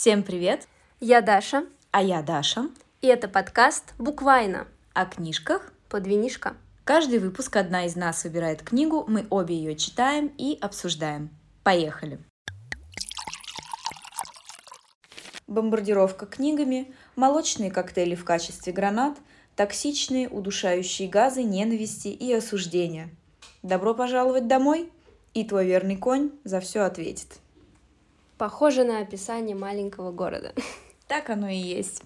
Всем привет! Я Даша, А я Даша. и это подкаст «Буквально» О книжках. под винишко. Каждый выпуск одна из нас выбирает книгу, мы обе ее читаем и обсуждаем. Поехали! Бомбардировка книгами, молочные коктейли в качестве гранат, токсичные удушающие газы ненависти и осуждения. Добро пожаловать домой, и твой верный конь за все ответит. Похоже на описание маленького города. Так оно и есть.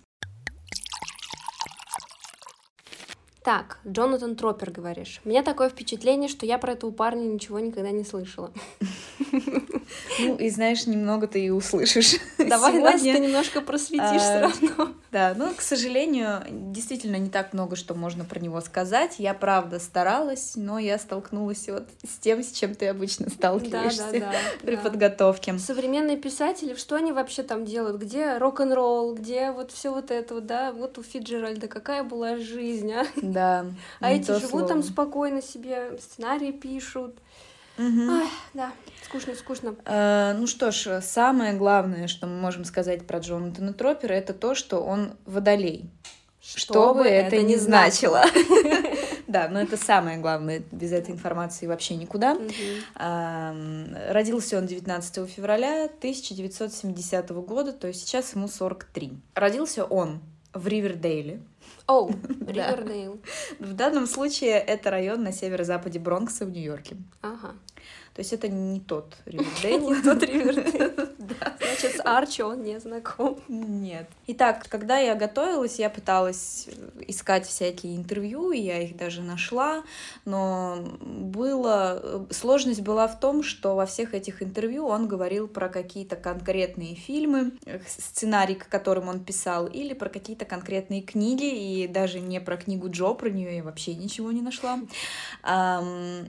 Так, Джонатан Тропер, говоришь. У меня такое впечатление, что я про этого парня ничего никогда не слышала. Ну и знаешь, немного ты и услышишь. Давай сегодня. ты немножко просветишь А, все равно. Да, ну, к сожалению, действительно не так много, что можно про него сказать. Я правда старалась, но я столкнулась вот с тем, с чем ты обычно сталкиваешься да, да. при да. подготовке. Современные писатели, что они вообще там делают? Где рок-н-ролл? Где вот все вот это вот, да? Вот у Фиджеральда какая была жизнь, а? Да. А эти живут там спокойно себе, сценарии пишут. Да, скучно, скучно. Э, Ну что ж, самое главное, что мы можем сказать про Джонатана Тропера, это то, что он водолей. Что бы это ни значило. Да, но это самое главное. Без этой информации вообще никуда. Родился он 19 февраля 1970 года, то есть сейчас ему 43. Родился он в Ривердейле. Да. Ривердейл. В данном случае это район на северо-западе Бронкса в Нью-Йорке. Ага. То есть это не тот Ривердейл. Не тот Ривердейл. Значит, с Арчи он не знаком. Нет. Итак, когда я готовилась, я пыталась э, искать всякие интервью, и я их даже нашла, но было... э, Сложность была в том, что во всех этих интервью он говорил про какие-то конкретные фильмы, э, сценарий, к которым он писал, или про какие-то конкретные книги, и даже не про книгу Джо, про нее я вообще ничего не нашла.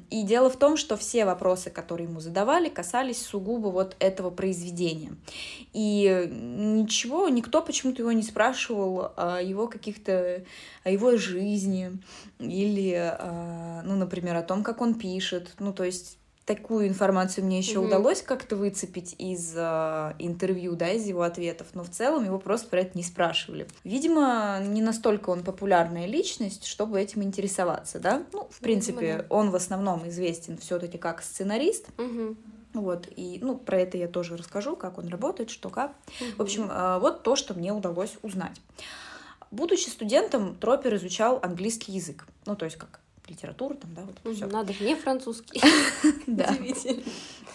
И дело в том, что все вопросы, которые ему задавали, касались сугубо вот этого произведения. И ничего, никто почему-то его не спрашивал о его каких-то, о его жизни или, а, ну, например, о том, как он пишет. Ну, то есть такую информацию мне еще Мгм. удалось как-то выцепить из а, интервью, да, из его ответов, но в целом его просто про это не спрашивали. Видимо, не настолько он популярная личность, чтобы этим интересоваться, да. Ну, в принципе, да. он в основном известен все-таки как сценарист, Мгм. вот, и, ну, про это я тоже расскажу, как он работает, что как. Мгм. В общем, э, вот то, что мне удалось узнать. Будучи студентом, Тропер изучал английский язык. Ну, то есть как литературу там, да, вот Мгм. всё. Надо не французский. Да.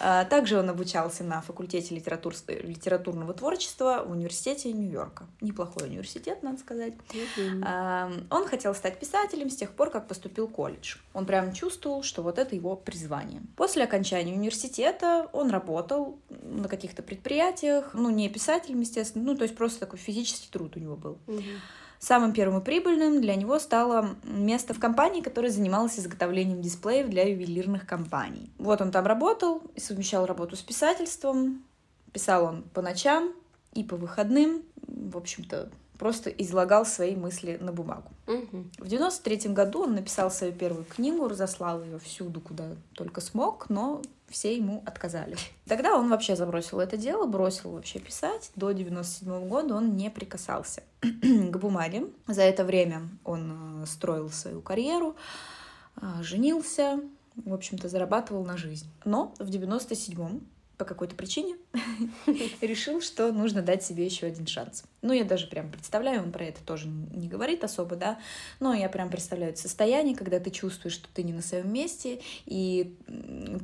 А, Также он обучался на факультете литератур- литературного творчества в университете Нью-Йорка. Неплохой университет, надо сказать. Он хотел стать писателем с тех пор, как поступил в колледж. Он прям чувствовал, что вот это его призвание. После окончания университета он работал на каких-то предприятиях, ну, не писателем, естественно, ну, то есть просто такой физический труд у него был. Мгм. Самым первым и прибыльным для него стало место в компании, которая занималась изготовлением дисплеев для ювелирных компаний. Вот он там работал и совмещал работу с писательством. Писал он по ночам и по выходным. В общем-то, просто излагал свои мысли на бумагу. Мгм. В 93 году он написал свою первую книгу, разослал ее всюду, куда только смог, но все ему отказали. Тогда он вообще забросил это дело, бросил вообще писать. До 97 года он не прикасался к бумаге. За это время он э, строил свою карьеру, э, женился, в общем-то, зарабатывал на жизнь. Но в 97-м по какой-то причине решил, что нужно дать себе еще один шанс. Ну, я даже прям представляю, он про это тоже не говорит особо, да, но я прям представляю это состояние, когда ты чувствуешь, что ты не на своем месте, и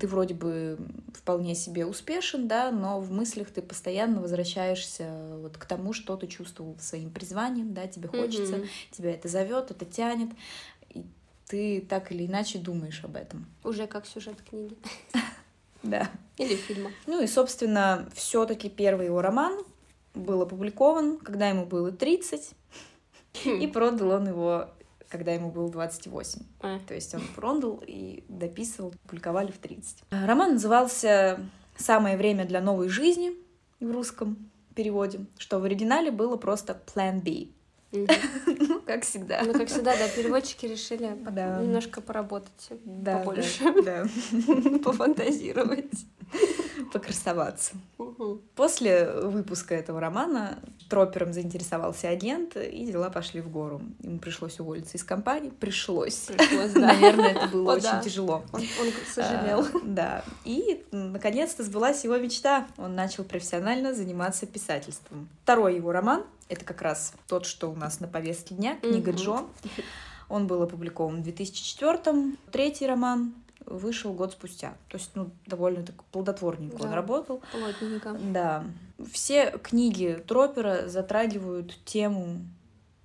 ты вроде бы вполне себе успешен, да, но в мыслях ты постоянно возвращаешься вот к тому, что ты чувствовал своим призванием, да, тебе хочется, Мгм. тебя это зовет, это тянет, и ты так или иначе думаешь об этом. Уже как сюжет книги. Да. Или фильма. Ну и, собственно, все-таки первый его роман был опубликован, когда ему было 30, и продал он его, когда ему было 28. А. То есть он продал и дописывал, публиковали в 30. Роман назывался «Самое время для новой жизни» в русском переводе, что в оригинале было просто «Plan B». Ну, как всегда. Ну, как всегда, да, переводчики решили немножко поработать побольше, пофантазировать. Покрасоваться. После выпуска этого романа Тропером заинтересовался агент, и дела пошли в гору. Ему пришлось уволиться из компании. Пришлось. Пришлось, да. Наверное, это было О, очень да. тяжело. Он, он сожалел. А, Да. И наконец-то сбылась его мечта. Он начал профессионально заниматься писательством. Второй его роман это как раз тот, что у нас на повестке дня, книга Мгм. Джо. Он был опубликован в 2004 Третий роман вышел год спустя. То есть, ну, довольно так плодотворненько он Да. работал. Плотненько. Да. Все книги Тропера затрагивают тему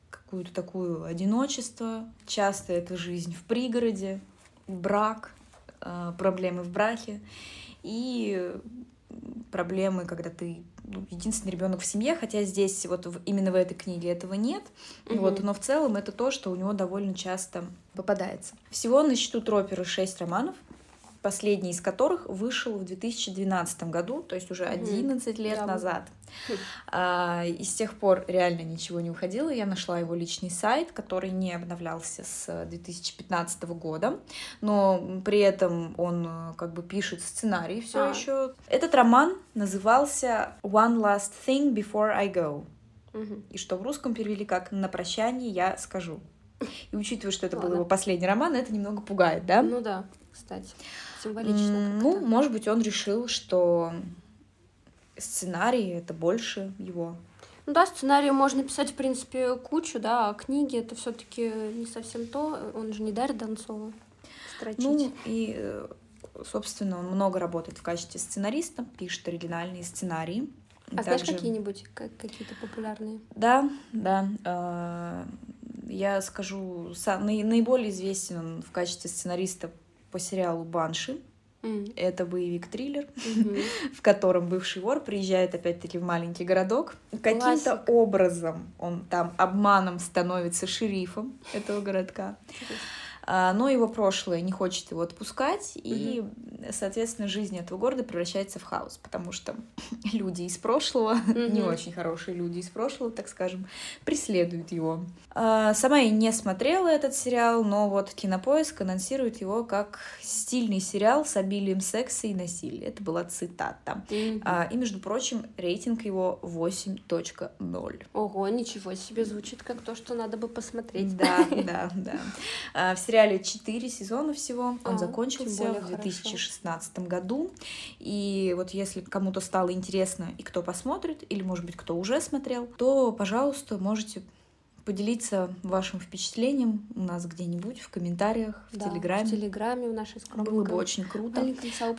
какую-то такую одиночество. Часто это жизнь в пригороде, брак, э, проблемы в браке и проблемы, когда ты ну, единственный ребенок в семье, хотя здесь вот в- именно в этой книге этого нет. Мгм. Вот, но в целом это то, что у него довольно часто попадается. Всего на счету Тропера шесть романов, последний из которых вышел в 2012 году, то есть уже Мгм. 11 лет Да. назад. Хм. А, и с тех пор реально ничего не уходило. Я нашла его личный сайт, который не обновлялся с 2015 года, но при этом он э, как бы пишет сценарий все А. еще. Этот роман назывался One Last Thing Before I Go и что в русском перевели как «На прощание я скажу». И учитывая, что это был Ладно. его последний роман, это немного пугает, да? Ну да, кстати. Символично. Ну, может быть, он решил, что сценарий — это больше его. Ну да, сценарий можно писать, в принципе, кучу, да, а книги это все-таки не совсем то. Он же не Дарья Донцова. Строчить. Ну, и, э, собственно, он много работает в качестве сценариста, пишет оригинальные сценарии. а знаешь Также- какие-нибудь как- какие-то популярные? Да, да. э, Я скажу, наиболее известен он в качестве сценариста по сериалу «Банши». М. Это боевик-триллер, Мгм. в котором бывший вор приезжает опять-таки в маленький городок. Каким-то образом он там обманом становится шерифом этого городка. А, Но его прошлое не хочет его отпускать, и, соответственно, жизнь этого города превращается в хаос, потому что люди из прошлого, не Мгм. очень хорошие люди из прошлого, так скажем, преследуют его. А, Сама я не смотрела этот сериал, но вот Кинопоиск анонсирует его как стильный сериал с обилием секса и насилия. Это была цитата. А, И, между прочим, рейтинг его 8.0. Ого, ничего себе, звучит как то, что надо бы посмотреть. Да, да, да. А, В сериале 4 сезона всего. Он А, закончился в хорошо. 2016 году. И вот если кому-то стало интересно и кто посмотрит, или, может быть, кто уже смотрел, то, пожалуйста, можете поделиться вашим впечатлением у нас где-нибудь в комментариях, в Да, Телеграме. В Телеграме в нашей скромной Было бы очень круто.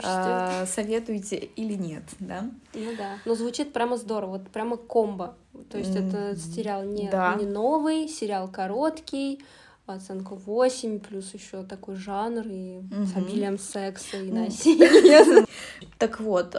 А, Советуете или нет, да? Ну да. Но звучит прямо здорово, вот прямо комбо. То есть это сериал не, да. не новый, сериал короткий, оценка 8, плюс еще такой жанр и с Мгм. обилием секса и Ну, насилия. Так вот,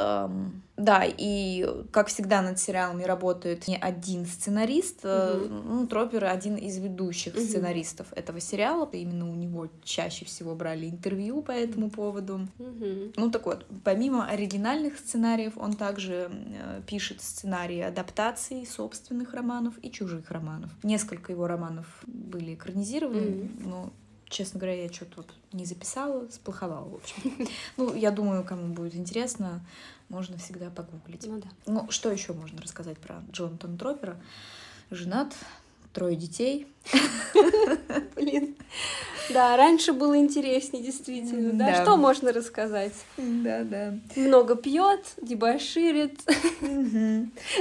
да, и как всегда над сериалами работает не один сценарист, э, ну, Тропер один из ведущих Мгм. сценаристов этого сериала, именно у него чаще всего брали интервью по этому поводу. Мгм. Ну так вот, помимо оригинальных сценариев, он также э, пишет сценарии адаптаций собственных романов и чужих романов. Несколько его романов были экранизированы, Мгм. но, честно говоря, я что-то вот не записала, сплоховала, в общем. Ну, я думаю, кому будет интересно, можно всегда погуглить. Ну да. Ну, что еще можно рассказать про Джонатана Тропера? Женат, трое детей. Блин. Да, раньше было интереснее, действительно. Да, Да. что можно рассказать? Да, да. Много пьет, дебоширит,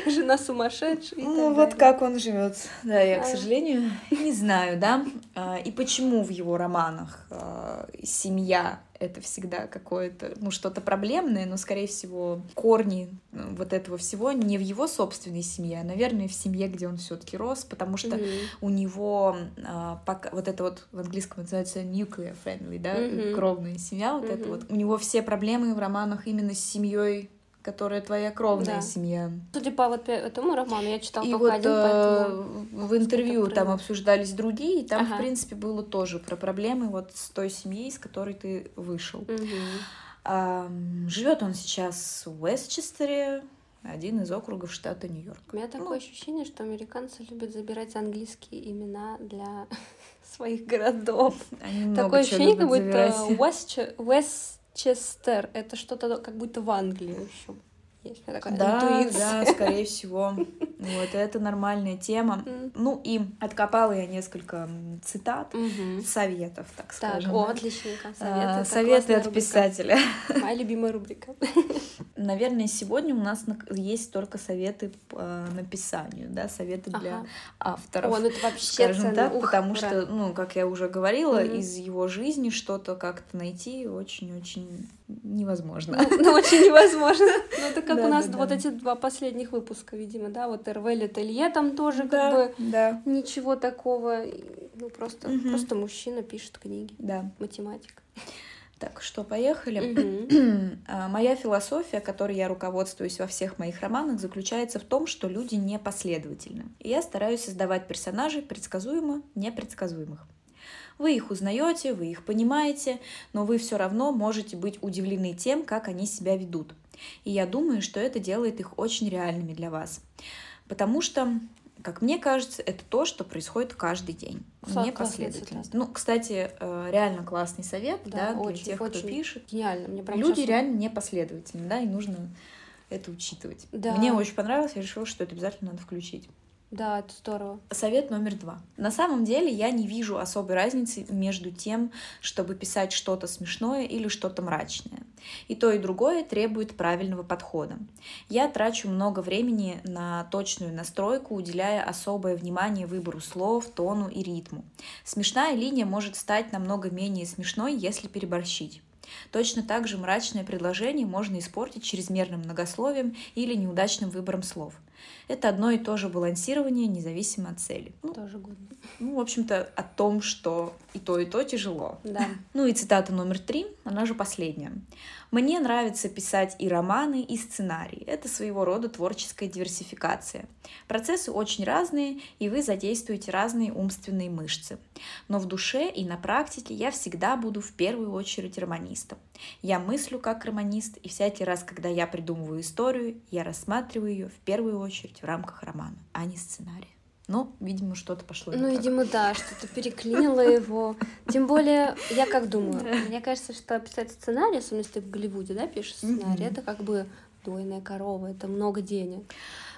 жена сумасшедшая. Ну, вот далее. как он живет. Да, я, к А. сожалению, не знаю, да. А, И почему в его романах а, семья это всегда какое-то, ну, что-то проблемное, но, скорее всего, корни э, вот этого всего не в его собственной семье, а, наверное, в семье, где он все-таки рос, потому что Мгм. у него а, пока, вот это вот в английском называется nuclear family, да, Мгм. кровная семья, вот это Мгм. вот. У него все проблемы в романах именно с семьей, которая твоя кровная Да. семья. Судя по вот этому роману, я читала И только вот один, э, поэтому... в интервью там обсуждались другие, и там, Ага. в принципе, было тоже про проблемы вот с той семьей, с которой ты вышел. Мгм. Живет он сейчас в Уэстчестере, один из округов штата Нью-Йорк. У меня такое Ну. ощущение, что американцы любят забирать английские имена для своих городов. Они Такое ощущение, как будто забирать. Уэстчестер — это что-то как будто в Англии еще. есть. Такая, Да, интуиция. да, скорее всего. Вот, это нормальная тема. М. Ну и откопала я несколько цитат, Мгм. советов, так Так, скажем. о, отличненько. А, Советы. это Советы от рубрика. писателя. Моя любимая рубрика. Наверное, сегодня у нас на- есть только советы по написанию, да, советы для Ага. авторов. О, ну это вообще скажем ценно. так, Ух, потому ура. что, ну, как я уже говорила, Мгм. из его жизни что-то как-то найти очень-очень невозможно. Ну, ну, очень невозможно. Ну, это как Да, у нас да, вот да. эти два последних выпуска, видимо, да, вот РВ Летелье там тоже как бы ничего такого. Ну, просто, просто мужчина пишет книги, да. математик. Так, что, поехали? А, Моя философия, которой я руководствуюсь во всех моих романах, заключается в том, что люди непоследовательны. И я стараюсь создавать персонажей предсказуемо непредсказуемых. Вы их узнаете, вы их понимаете, но вы все равно можете быть удивлены тем, как они себя ведут. И я думаю, что это делает их очень реальными для вас. Потому что, как мне кажется, это то, что происходит каждый день. Классная Непоследовательность. цитата. Ну, кстати, э, реально классный совет Да, да, для очень, тех, кто очень. пишет. Гениально. Мне прям Люди щас- реально непоследовательны, да, и нужно это учитывать. Да. Мне очень понравилось, я решила, что это обязательно надо включить. Да, это здорово. Совет номер два. На самом деле я не вижу особой разницы между тем, чтобы писать что-то смешное или что-то мрачное. И то, и другое требует правильного подхода. Я трачу много времени на точную настройку, уделяя особое внимание выбору слов, тону и ритму. Смешная линия может стать намного менее смешной, если переборщить. Точно так же мрачное предложение можно испортить чрезмерным многословием или неудачным выбором слов. Это одно и то же балансирование, независимо от цели. Ну, Тоже годно. ну, в общем-то, о том, что и то, и то тяжело. Да. Ну и цитата номер три, она же последняя. «Мне нравится писать и романы, и сценарии. Это своего рода творческая диверсификация. Процессы очень разные, и вы задействуете разные умственные мышцы. Но в душе и на практике я всегда буду в первую очередь романистом. Я мыслю как романист, и всякий раз, когда я придумываю историю, я рассматриваю ее в первую очередь в рамках романа, а не сценария». Ну, видимо, что-то пошло Ну, видимо, да, что-то переклинило его. Тем более, я как думаю, мне кажется, что писать сценарий, особенно если ты в Голливуде, да, пишешь сценарий, это как бы дойная корова, это много денег.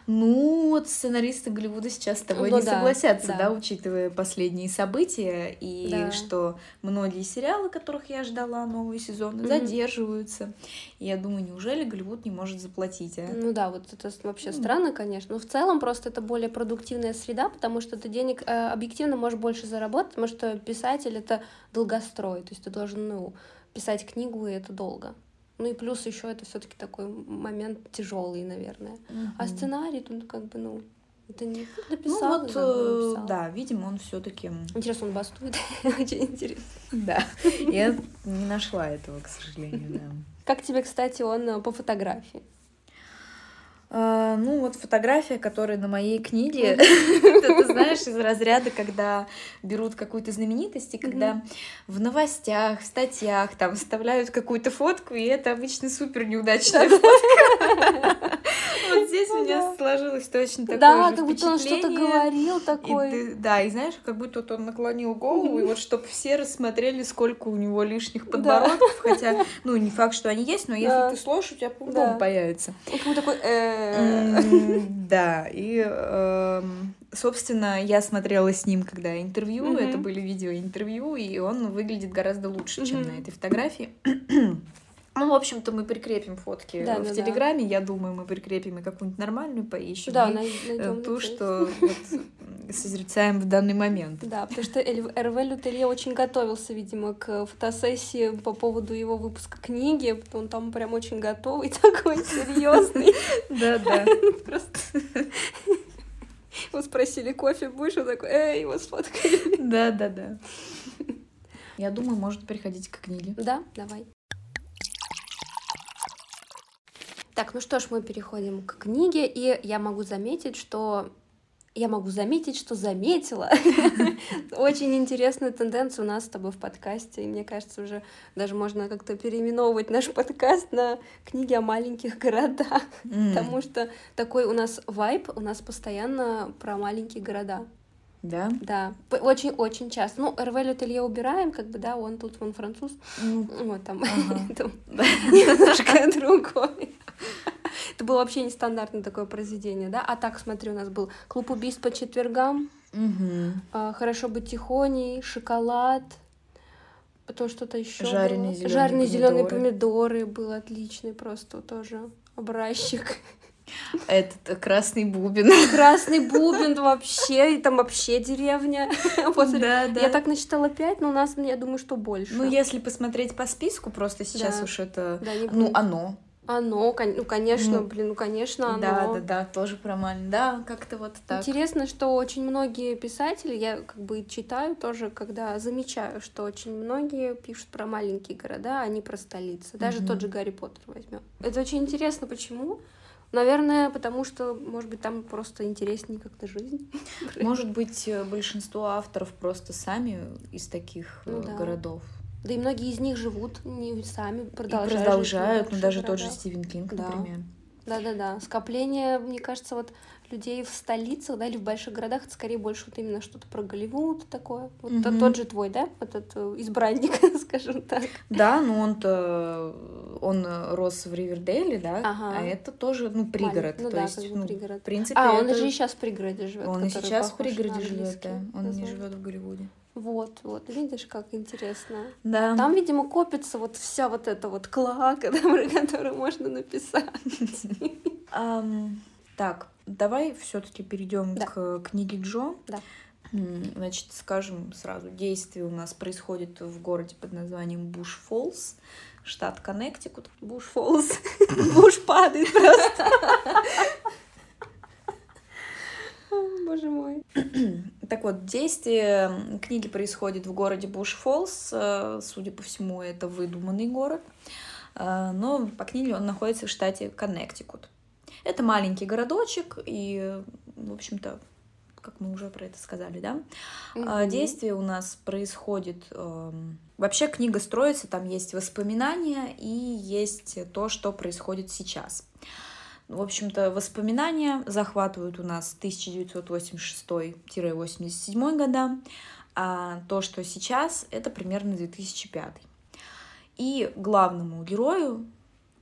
Ну, вот сценаристы Голливуда сейчас с тобой Ну не да, согласятся, да. да. учитывая последние события, и Да. что многие сериалы, которых я ждала, новые сезоны, Мгм. задерживаются. И я думаю, неужели Голливуд не может заплатить, а? Ну да, вот это вообще М. странно, конечно. Но в целом просто это более продуктивная среда, потому что ты денег э, объективно можешь больше заработать, потому что писатель это долгострой, то есть ты должен, ну, писать книгу, и это долго. Ну и плюс еще это все-таки такой момент тяжелый, наверное. А Мгм. сценарий, тут как бы, ну, это не Ну написал. вот, как бы э, написал. да, видимо, он все-таки, Интересно, он бастует. Очень интересно. да, я не нашла этого, к сожалению, да. Как тебе, кстати, он э, по фотографии? А, Ну, вот фотография, которая на моей книге, это, знаешь, из разряда, когда берут какую-то знаменитость, и когда в новостях, в статьях там вставляют какую-то фотку, и это обычно супер неудачная фотка. Вот здесь у меня Да. сложилось точно такое Да, как будто он что-то говорил И такой. ты- да, и знаешь, как будто вот он наклонил голову, и вот чтобы все рассмотрели, сколько у него лишних подбородков, хотя, ну, не факт, что они есть, но если ты сложишь, у тебя Да. появится. Будто такой... Да, и, эм, собственно, я смотрела с ним, когда интервью, это были видеоинтервью, и он выглядит гораздо лучше, чем на этой фотографии. Ну, в общем-то, мы прикрепим фотки Да, в да, да. Телеграме. Я думаю, мы прикрепим и какую-нибудь нормальную поищем. Да, э, найдем ту, детей. что вот, созерцаем в данный момент. Да, потому что РВ Лютелье очень готовился, видимо, к фотосессии по поводу его выпуска книги. Он там прям очень готовый, такой серьезный. Да, да. Просто его спросили, кофе будешь? Он такой, эй, его сфоткали. Да, да, да. Я думаю, может переходить к книге. Да, давай. Так, ну что ж, мы переходим к книге, и я могу заметить, что я могу заметить, что заметила очень интересную тенденцию у нас с тобой в подкасте, и мне кажется, уже даже можно как-то переименовывать наш подкаст на книги о маленьких городах, потому что такой у нас вайб, у нас постоянно про маленькие города. Да? Да, очень-очень часто. Ну, РВ Лютелье убираем, как бы, да, он тут, он француз, вот там, Ага. там да. немножко другой. Это было вообще нестандартное такое произведение, да? А так, смотри, у нас был «Клуб убийств по четвергам», Мгм. «Хорошо быть тихоней», «Шоколад», потом что-то еще Жареные зелёные Жареные зеленые помидоры. был отличный просто тоже образчик. Этот э, красный бубен. Красный бубен вообще, и там вообще деревня. После- Да, да. Я так насчитала пять, но у нас, я думаю, что больше. Ну, если посмотреть по списку, просто сейчас Да. уж это... Да, не Ну, оно. Оно, ну, конечно, Ну, блин, ну, конечно, оно. Да, да, да, тоже про Мальн. Да, как-то вот так. Интересно, что очень многие писатели, я как бы читаю тоже, когда замечаю, что очень многие пишут про маленькие города, а не про столицы. Даже Мгм. тот же Гарри Поттер возьмем. Это очень интересно, почему? Наверное, потому что, может быть, там просто интереснее как-то жизнь. Может быть, э, большинство авторов просто сами из таких э, Ну да. городов. Да и многие из них живут не сами, И продолжают. жить продолжают, ну больших даже тот же. Стивен Кинг, Да. например. Да-да-да. Скопление, мне кажется, вот людей в столицах, да, или в больших городах, это скорее больше вот именно что-то про Голливуд такое. Вот Мгм. тот же твой, да, вот этот э, избранник, скажем так. Да, но он-то он рос в Ривердейле, да, Ага. а это тоже, ну, пригород. Ну то да, есть, как бы ну, пригород. в принципе, А, он это- же и сейчас в пригороде живет. он и сейчас в пригороде живет, да. Он не живет в Голливуде. Вот, вот, видишь, как интересно. Да. Там, видимо, копится вот вся вот эта вот клака, про которую можно написать. Так, давай все-таки перейдем к книге Джо. Да. Значит, скажем сразу, действие у нас происходит в городе под названием Буш Фоллс, штат Коннектикут. Буш Фоллс. Буш падает просто. Боже мой. Так вот, действие книги происходит в городе Буш Фоллс. Э, Судя по всему, это выдуманный город. Э, Но по книге он находится в штате Коннектикут. Это маленький городочек, и, в общем-то, как мы уже про это сказали, да? Мгм. Действие у нас происходит... эм, Вообще книга строится, там есть воспоминания и есть то, что происходит сейчас. В общем-то, воспоминания захватывают у нас 1986-87 года, а то, что сейчас, это примерно 2005. И главному герою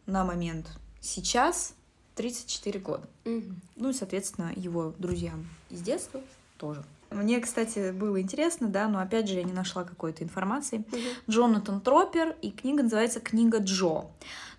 на момент сейчас 34 года. Мгм. Ну и, соответственно, его друзьям из детства тоже. Мне, кстати, было интересно, да, но опять же я не нашла какой-то информации. Мгм. Джонатан Тропер, и книга называется «Книга Джо».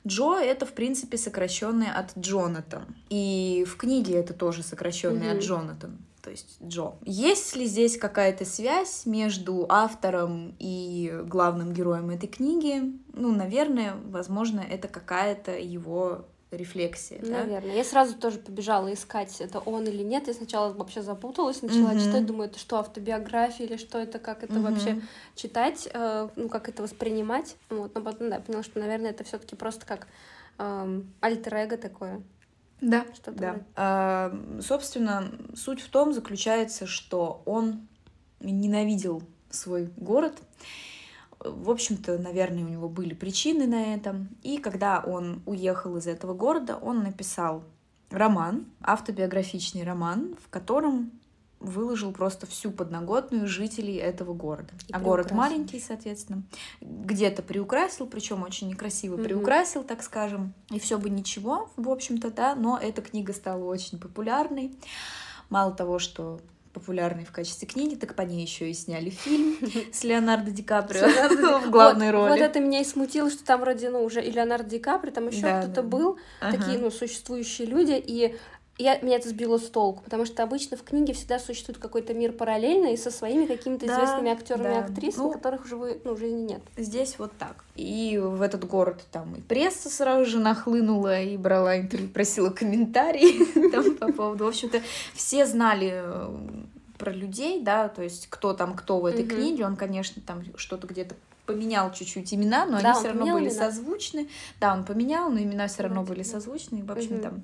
Джо — это, в принципе, сокращенное от Джонатан. И в книге это тоже сокращенное Мгм. от Джонатан, то есть Джо. Есть ли здесь какая-то связь между автором и главным героем этой книги? Ну, наверное, возможно, это какая-то его рефлексия. да? Наверное. Я сразу тоже побежала искать, это он или нет. Я сначала вообще запуталась, начала Мгм. читать, думаю, это что, автобиография или что это, как это Мгм. вообще читать, э, ну, как это воспринимать. Вот, но потом, да, поняла, что, наверное, это все таки просто как эм, альтер-эго такое. Да, Что-то да. вроде. А, собственно, суть в том заключается, что он ненавидел свой город. В общем-то, наверное, у него были причины на этом. И когда он уехал из этого города, он написал роман, автобиографичный роман, в котором выложил просто всю подноготную жителей этого города. И а город маленький, соответственно, где-то приукрасил, причем очень некрасиво Мгм. приукрасил, так скажем. И все бы ничего, в общем-то, да, но эта книга стала очень популярной. Мало того, что популярной в качестве книги, так по ней еще и сняли фильм с Леонардо Ди Каприо. В главной роли. Вот это меня и смутило, что там вроде, ну, уже и Леонардо Ди Капри, там еще кто-то был, такие, ну, существующие люди, и я, меня это сбило с толку, потому что обычно в книге всегда существует какой-то мир параллельный со своими какими-то Да, известными актерами и да. актрисами, Ну, которых в живой, ну, жизни нет. Здесь вот так. И в этот город там и пресса сразу же нахлынула и брала интервью, просила комментарии там по поводу. В общем-то, все знали э, про людей, да, то есть кто там кто в этой книге. Он, конечно, там что-то где-то поменял чуть-чуть имена, но Да, они он все равно были имена? созвучны. Да, он поменял, но имена все равно были созвучны, в общем Мгм. там.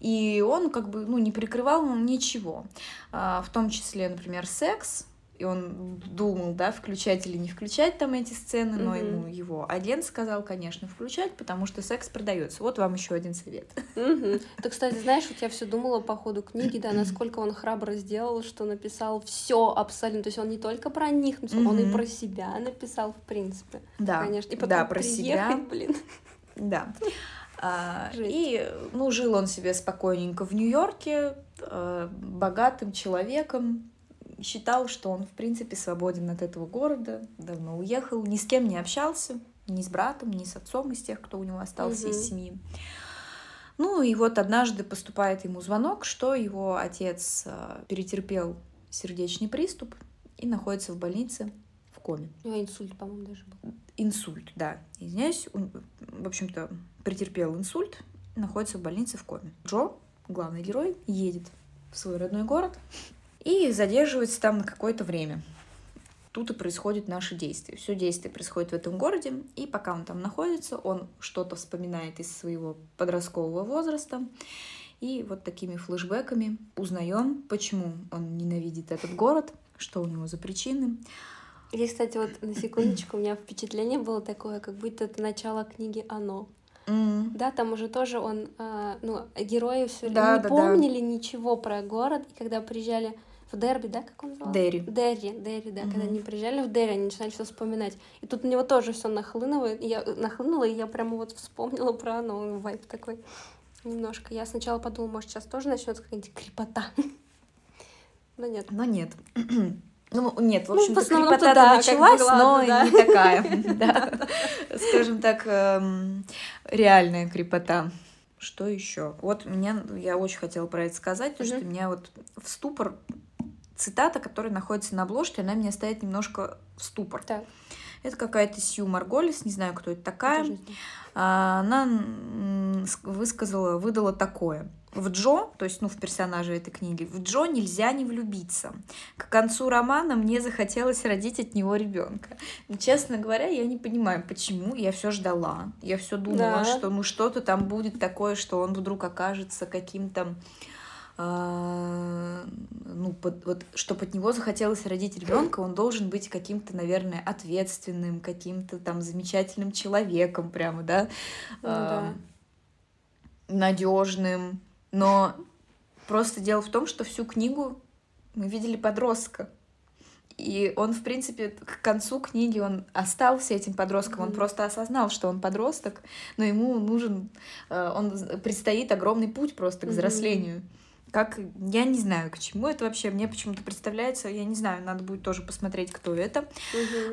И он как бы, ну, не прикрывал ничего. А, в том числе, например, секс. И он думал, да, включать или не включать там эти сцены, но Мгм. ему его агент сказал, конечно, включать, потому что секс продается. Вот вам еще один совет. Мгм. Ты, кстати, знаешь, вот я все думала по ходу книги, да, насколько он храбро сделал, что написал все абсолютно. То есть он не только про них написал, он и про себя написал, в принципе. Да, Конечно. И потом да, про себя. блин. Да. А, и, ну, жил он себе спокойненько в Нью-Йорке, э, богатым человеком, считал, что он, в принципе, свободен от этого города, давно уехал, ни с кем не общался, ни с братом, ни с отцом из тех, кто у него остался Мгм. из семьи. Ну и вот однажды поступает ему звонок, что его отец э, перетерпел сердечный приступ и находится в больнице в коме. У него инсульт, по-моему, даже был. Инсульт, да. Извиняюсь, он, в общем-то, претерпел инсульт, находится в больнице в коме. Джо, главный герой, едет в свой родной город и задерживается там на какое-то время. Тут и происходит наше действие. Все действие происходит в этом городе, и пока он там находится, он что-то вспоминает из своего подросткового возраста, и вот такими флешбеками узнаем, почему он ненавидит этот город, что у него за причины. Здесь, кстати, вот на секундочку у меня впечатление было такое, как будто это начало книги «Оно». М, Да, там уже тоже он, а, ну, герои все Да, не да, да. помнили ничего про город, и когда приезжали в Дерби, да, как он назывался? Дерри. Дерри, Дерри, да, когда Мгм. они приезжали в Дерри, они начинали все вспоминать. И тут на него тоже все нахлынывает, и я нахлынула, и я прямо вот вспомнила про оно, вайп такой немножко. Я сначала подумала, может, сейчас тоже начнется какая-нибудь крепота. Но нет. Но нет. Ну, нет, в Ну, в общем-то, основном-то крепота да, началась, но ладно, да. не такая. Скажем так, эм, реальная крепота. Что еще? Вот меня, я очень хотела про это сказать, потому что меня вот в ступор цитата, которая находится на обложке, она меня ставит немножко в ступор. Так, Это какая-то Сью Марголис, не знаю, кто это такая. знаю. А, она высказала, выдала такое. В Джо, то есть, ну, в персонаже этой книги, в Джо нельзя не влюбиться. К концу романа мне захотелось родить от него ребенка. Честно говоря, я не понимаю, почему. Я все ждала. Я все думала, Да. что ну что-то там будет такое, что он вдруг окажется каким-то ну, под- вот, чтобы от него захотелось родить ребенка, он должен быть каким-то, наверное, ответственным, каким-то там замечательным человеком, прямо, да, Ну да. надежным. Но просто дело в том, что всю книгу мы видели подростка. И он, в принципе, к концу книги он остался этим подростком, он Мгм. просто осознал, что он подросток, но ему нужен, э, он предстоит огромный путь просто к взрослению. Как, я не знаю, к чему это вообще, мне почему-то представляется, я не знаю, надо будет тоже посмотреть, кто это.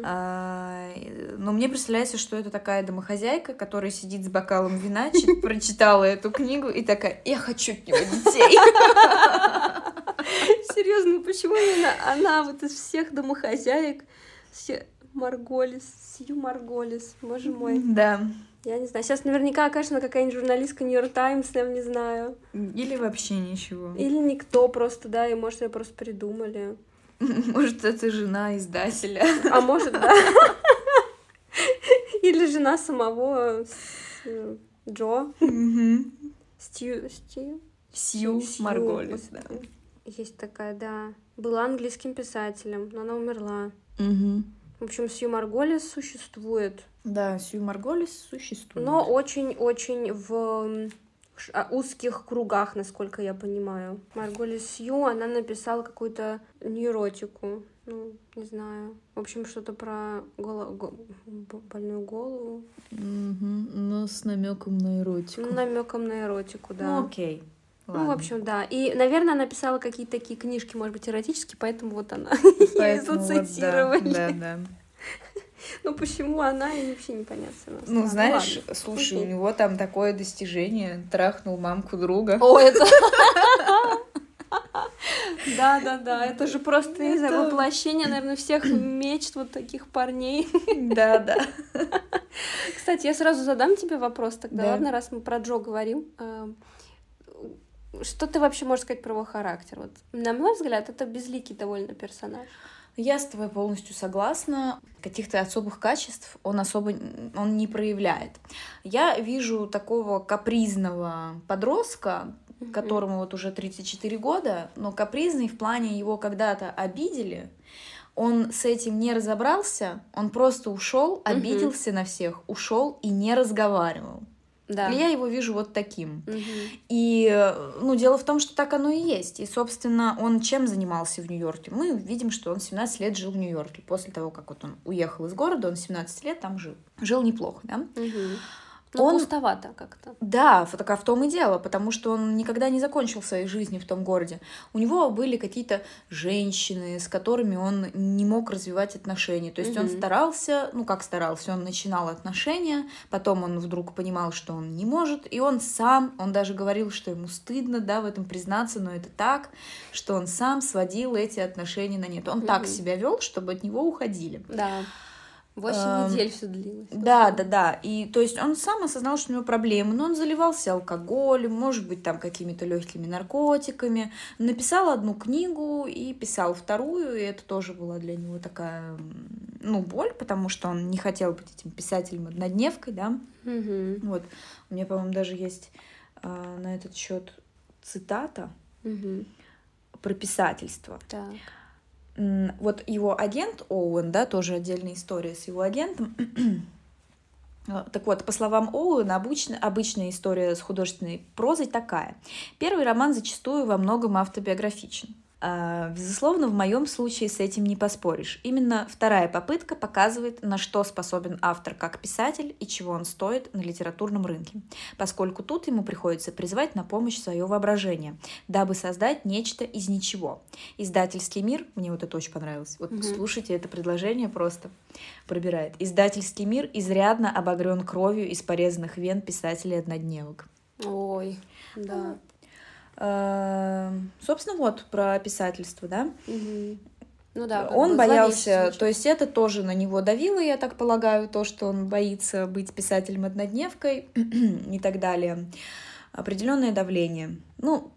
А, Но мне представляется, что это такая домохозяйка, которая сидит с бокалом вина, чит- прочитала эту книгу и такая, я хочу от него детей. Серьезно, ну почему именно она вот из всех домохозяек? Все... Марголис, Сью Марголис, боже мой. Да. Я не знаю. Сейчас наверняка окажется какая-нибудь журналистка Нью-Йорк Таймс, я не знаю. Или вообще ничего. Или никто просто, да, и может, ее просто придумали. Может, это жена издателя. А может, да. Или жена самого э, Джо. Стью... Стью? Сью Марголис, да. Есть такая, да. Была английским писателем, но она умерла. В общем, Сью Марголис существует. Да, Сью Марголис существует. Но очень-очень в а, узких кругах, насколько я понимаю. Марголис Сью, она написала какую-то нейротику. Ну, не знаю. В общем, что-то про голо- го- больную голову. Мгм. Но с намеком на эротику. Ну, намеком на эротику, да. Ну, окей. Ну, Ладно. в общем, да. И, наверное, она писала какие-то такие книжки, может быть, эротические, поэтому вот она ее Поэтому вот да. Да, да. Ну, почему она, и вообще непонятно. Ну, знаешь, ладно. слушай, у него там такое достижение. Трахнул мамку друга. О, это... Да, да, да. Это же просто, не знаю, воплощение, наверное, всех мечт вот таких парней. Да, да. Кстати, я сразу задам тебе вопрос тогда, Да. ладно, раз мы про Джо говорим. Эм, Что ты вообще можешь сказать про его характер? Вот, на мой взгляд, это безликий довольно персонаж. Я с тобой полностью согласна. Каких-то особых качеств он особо он не проявляет. Я вижу такого капризного подростка, которому вот уже 34 года, но капризный в плане его когда-то обидели, он с этим не разобрался, он просто ушел, обиделся на всех, ушел и не разговаривал. Да. Я его вижу вот таким. Мгм. И, ну, дело в том, что так оно и есть. И, собственно, он чем занимался в Нью-Йорке? Мы видим, что он 17 лет жил в Нью-Йорке. После того, как вот он уехал из города, он 17 лет там жил. Жил неплохо, да? Мгм. Ну, он... пустовато как-то. Да, так а в том и дело, потому что он никогда не закончил своей жизни в том городе. У него были какие-то женщины, с которыми он не мог развивать отношения. То есть он Мгм. старался, ну как старался, он начинал отношения, потом он вдруг понимал, что он не может, и он сам, он даже говорил, что ему стыдно, да, в этом признаться, но это так, что он сам сводил эти отношения на нет. Он так Мгм. себя вел, чтобы от него уходили. Да. Восемь недель все длилось. Да, да, да. И то есть он сам осознал, что у него проблемы, но он заливался алкоголем, может быть, там какими-то легкими наркотиками. Написал одну книгу и писал вторую, и это тоже была для него такая, ну, боль, потому что он не хотел быть этим писателем-однодневкой, да. Мгм. Вот. У меня, по-моему, даже есть а, на этот счет цитата Мгм. про писательство. Так. Вот его агент Оуэн, да, тоже отдельная история с его агентом. А, Так вот, по словам Оуэна, обычно, обычная история с художественной прозой такая. Первый роман зачастую во многом автобиографичен. А, Безусловно, в моем случае с этим не поспоришь. Именно вторая попытка показывает, на что способен автор как писатель и чего он стоит на литературном рынке, поскольку тут ему приходится призвать на помощь свое воображение, дабы создать нечто из ничего. Издательский мир, мне вот это очень понравилось, вот Мгм. слушайте, это предложение просто пробирает. Издательский мир изрядно обогрен кровью из порезанных вен писателей-однодневок. Ой, да. Эм, Собственно, вот про писательство, да. Мгм. Ну да. он боялся, то есть это тоже на него давило, я так полагаю, то, что он боится быть писателем-однодневкой и так далее. Определенное давление. Ну,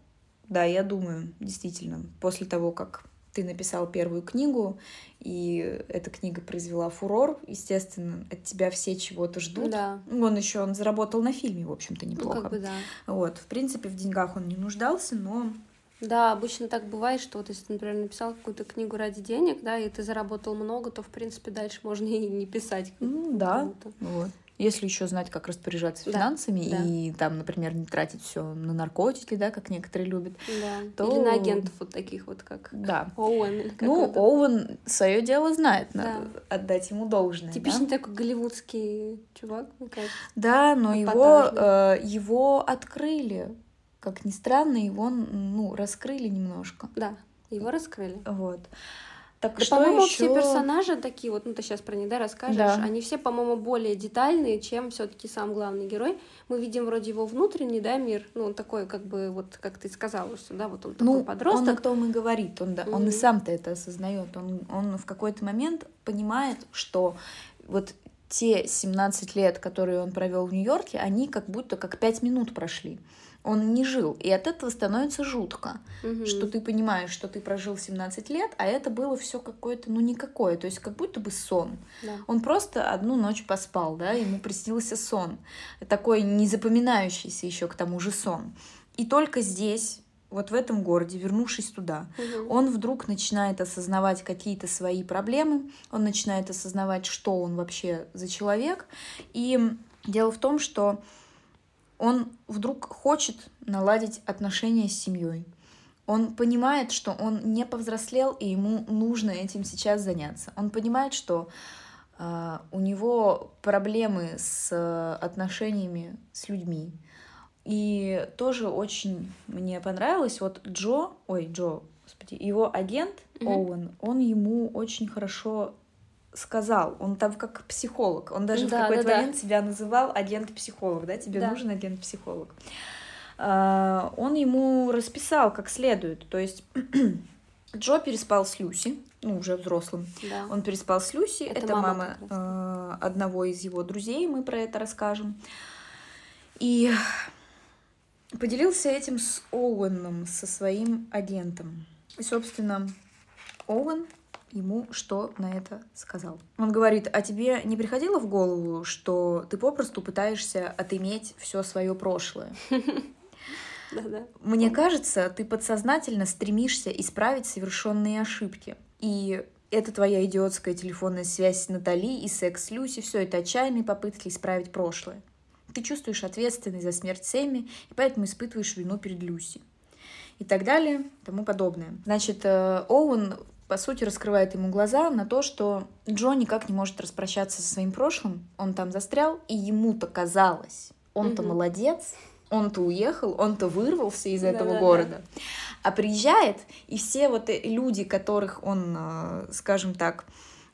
да, я думаю, действительно, после того, как ты написал первую книгу, и эта книга произвела фурор, естественно, от тебя все чего-то ждут. Да. Он еще он заработал на фильме, в общем-то, Ну, неплохо. как бы да. Вот, в принципе, в деньгах он не нуждался, но Да, обычно так бывает, что вот если ты, например, написал какую-то книгу ради денег, да, и ты заработал много, то, в принципе, дальше можно и не писать. ну, да, вот. Если еще знать, как распоряжаться Да, финансами да. и там, например, не тратить все на наркотики, да, как некоторые любят. Да. То- Или на агентов вот таких вот, как Да. Оуэн. Ну. Оуэн свое дело знает, надо Да. отдать ему должное. да. Типичный такой голливудский чувак, мне кажется. Да, но его, э, его открыли. Как ни странно, его ну, раскрыли немножко. Да, его раскрыли. Вот. Так Да, что по-моему, еще? все персонажи такие, вот, ну ты сейчас про них, да, расскажешь, Да. они все, по-моему, более детальные, чем все-таки сам главный герой. Мы видим вроде его внутренний, да, мир, ну, он такой, как бы, вот, как ты сказала, что, да, вот он такой Ну, он о подросток. том и говорит, он, да, он и сам-то это осознает. Он, он в какой-то момент понимает, что вот те 17 лет, которые он провел в Нью-Йорке, они как будто как 5 минут прошли. Он не жил, и от этого становится жутко, Мгм. что ты понимаешь, что ты прожил 17 лет, а это было все какое-то, ну, никакое, то есть как будто бы сон. Да. Он просто одну ночь поспал, да, ему приснился сон. Такой незапоминающийся еще к тому же сон. И только здесь, вот в этом городе, вернувшись туда, Мгм. он вдруг начинает осознавать какие-то свои проблемы, он начинает осознавать, что он вообще за человек. И дело в том, что он вдруг хочет наладить отношения с семьей. Он понимает, что он не повзрослел, и ему нужно этим сейчас заняться. Он понимает, что а, у него проблемы с э, отношениями с людьми. И тоже очень мне понравилось, вот Джо, ой, Джо, господи, его агент Мгм. Оуэн, он ему очень хорошо сказал, он там как психолог, он даже в Да, какой-то да, да. момент себя называл агент-психолог, да, тебе Да. нужен агент-психолог. А, Он ему расписал как следует, то есть Джо переспал с Люси, ну, уже взрослым. Да. Он переспал с Люси, Это это, мама мама, э, одного из его друзей, мы про это расскажем. И поделился этим с Оуэном, со своим агентом. И, собственно, Оуэн ему что на это сказал. Он говорит, а тебе не приходило в голову, что ты попросту пытаешься отыметь все свое прошлое? Да-да. Мне кажется, ты подсознательно стремишься исправить совершенные ошибки. И это твоя идиотская телефонная связь с Натали и секс с Люси, все это отчаянные попытки исправить прошлое. Ты чувствуешь ответственность за смерть Сэмми, и поэтому испытываешь вину перед Люси. И так далее, тому подобное. Значит, э, Оуэн по сути, раскрывает ему глаза на то, что Джо никак не может распрощаться со своим прошлым. Он там застрял, и ему-то казалось, он-то угу. молодец, он-то уехал, он-то вырвался из этого да, города. Да. А приезжает, и все вот люди, которых он, э, скажем так,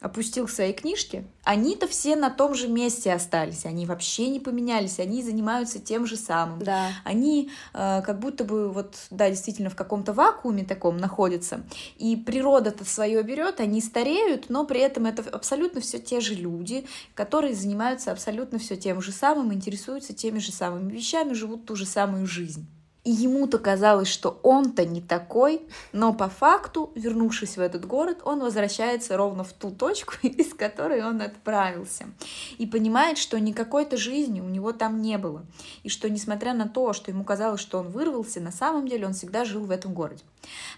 опустил свои книжки, они-то все на том же месте остались, они вообще не поменялись, они занимаются тем же самым. Да. Они э, как будто бы вот, да, действительно в каком-то вакууме таком находятся, и природа-то свое берет, они стареют, но при этом это абсолютно все те же люди, которые занимаются абсолютно все тем же самым, интересуются теми же самыми вещами, живут ту же самую жизнь. И ему-то казалось, что он-то не такой, но по факту, вернувшись в этот город, он возвращается ровно в ту точку, из которой он отправился. И понимает, что никакой-то жизни у него там не было. И что, несмотря на то, что ему казалось, что он вырвался, на самом деле он всегда жил в этом городе.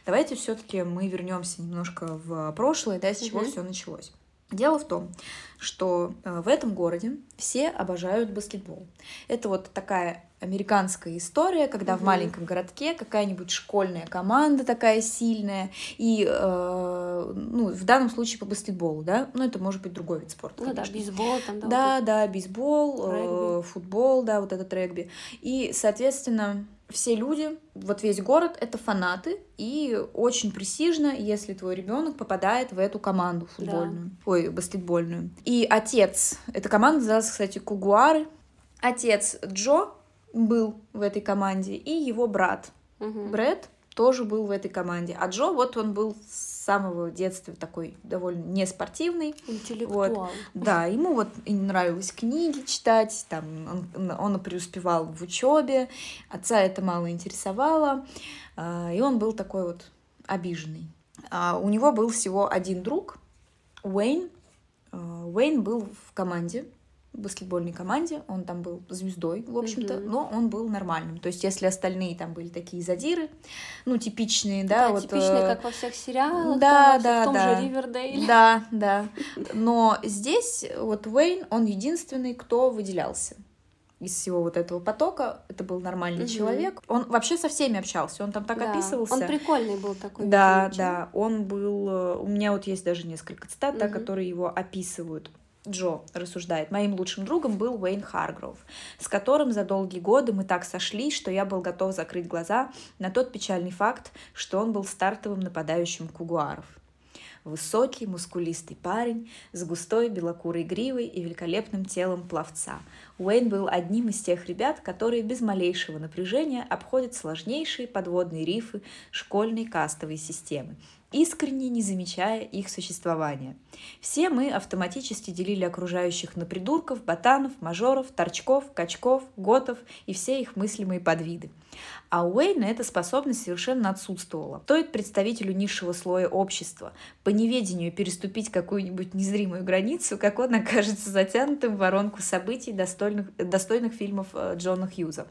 Давайте все-таки мы вернемся немножко в прошлое, да, с чего угу. все началось. Дело в том, что э, в этом городе все обожают баскетбол. Это вот такая американская история, когда угу. в маленьком городке какая-нибудь школьная команда такая сильная, и, э, ну, в данном случае по баскетболу, да, ну, это может быть другой вид спорта. Ну конечно. да, бейсбол там, да. Да, вот да, бейсбол, э, футбол, да, вот этот регби. И, соответственно, все люди, вот весь город это фанаты, и очень престижно, если твой ребенок попадает в эту команду футбольную, да. ой, баскетбольную. И отец, эта команда называется, кстати, Кугуары. Отец Джо был в этой команде, и его брат угу. Брэд тоже был в этой команде. А Джо, вот он был с самого детства такой довольно неспортивный. Интеллектуал. Вот. Да, ему вот и нравилось книги читать, там он, он преуспевал в учебе, отца это мало интересовало, а, и он был такой вот обиженный. А у него был всего один друг, Уэйн. А, Уэйн был в команде, баскетбольной команде, он там был звездой, в общем-то, mm-hmm. но он был нормальным. То есть, если остальные там были такие задиры, ну, типичные, да, да вот... типичные, э... как во всех сериалах, да, там, да, в том да. же Ривердейле. Да, да. Но здесь вот Уэйн, он единственный, кто выделялся из всего вот этого потока. Это был нормальный угу. человек. Он вообще со всеми общался, он там так да. описывался. Он прикольный был такой. Да, да. Он был... Э, у меня вот есть даже несколько цитат, угу. да, которые его описывают. Джо рассуждает, моим лучшим другом был Уэйн Харгроув, с которым за долгие годы мы так сошлись, что я был готов закрыть глаза на тот печальный факт, что он был стартовым нападающим кугуаров. Высокий, мускулистый парень с густой белокурой гривой и великолепным телом пловца. Уэйн был одним из тех ребят, которые без малейшего напряжения обходят сложнейшие подводные рифы школьной кастовой системы искренне не замечая их существования. Все мы автоматически делили окружающих на придурков, ботанов, мажоров, торчков, качков, готов и все их мыслимые подвиды. А у Уэйна эта способность совершенно отсутствовала. Стоит представителю низшего слоя общества по неведению переступить какую-нибудь незримую границу, как он окажется затянутым в воронку событий, достойных, достойных фильмов э, Джона Хьюза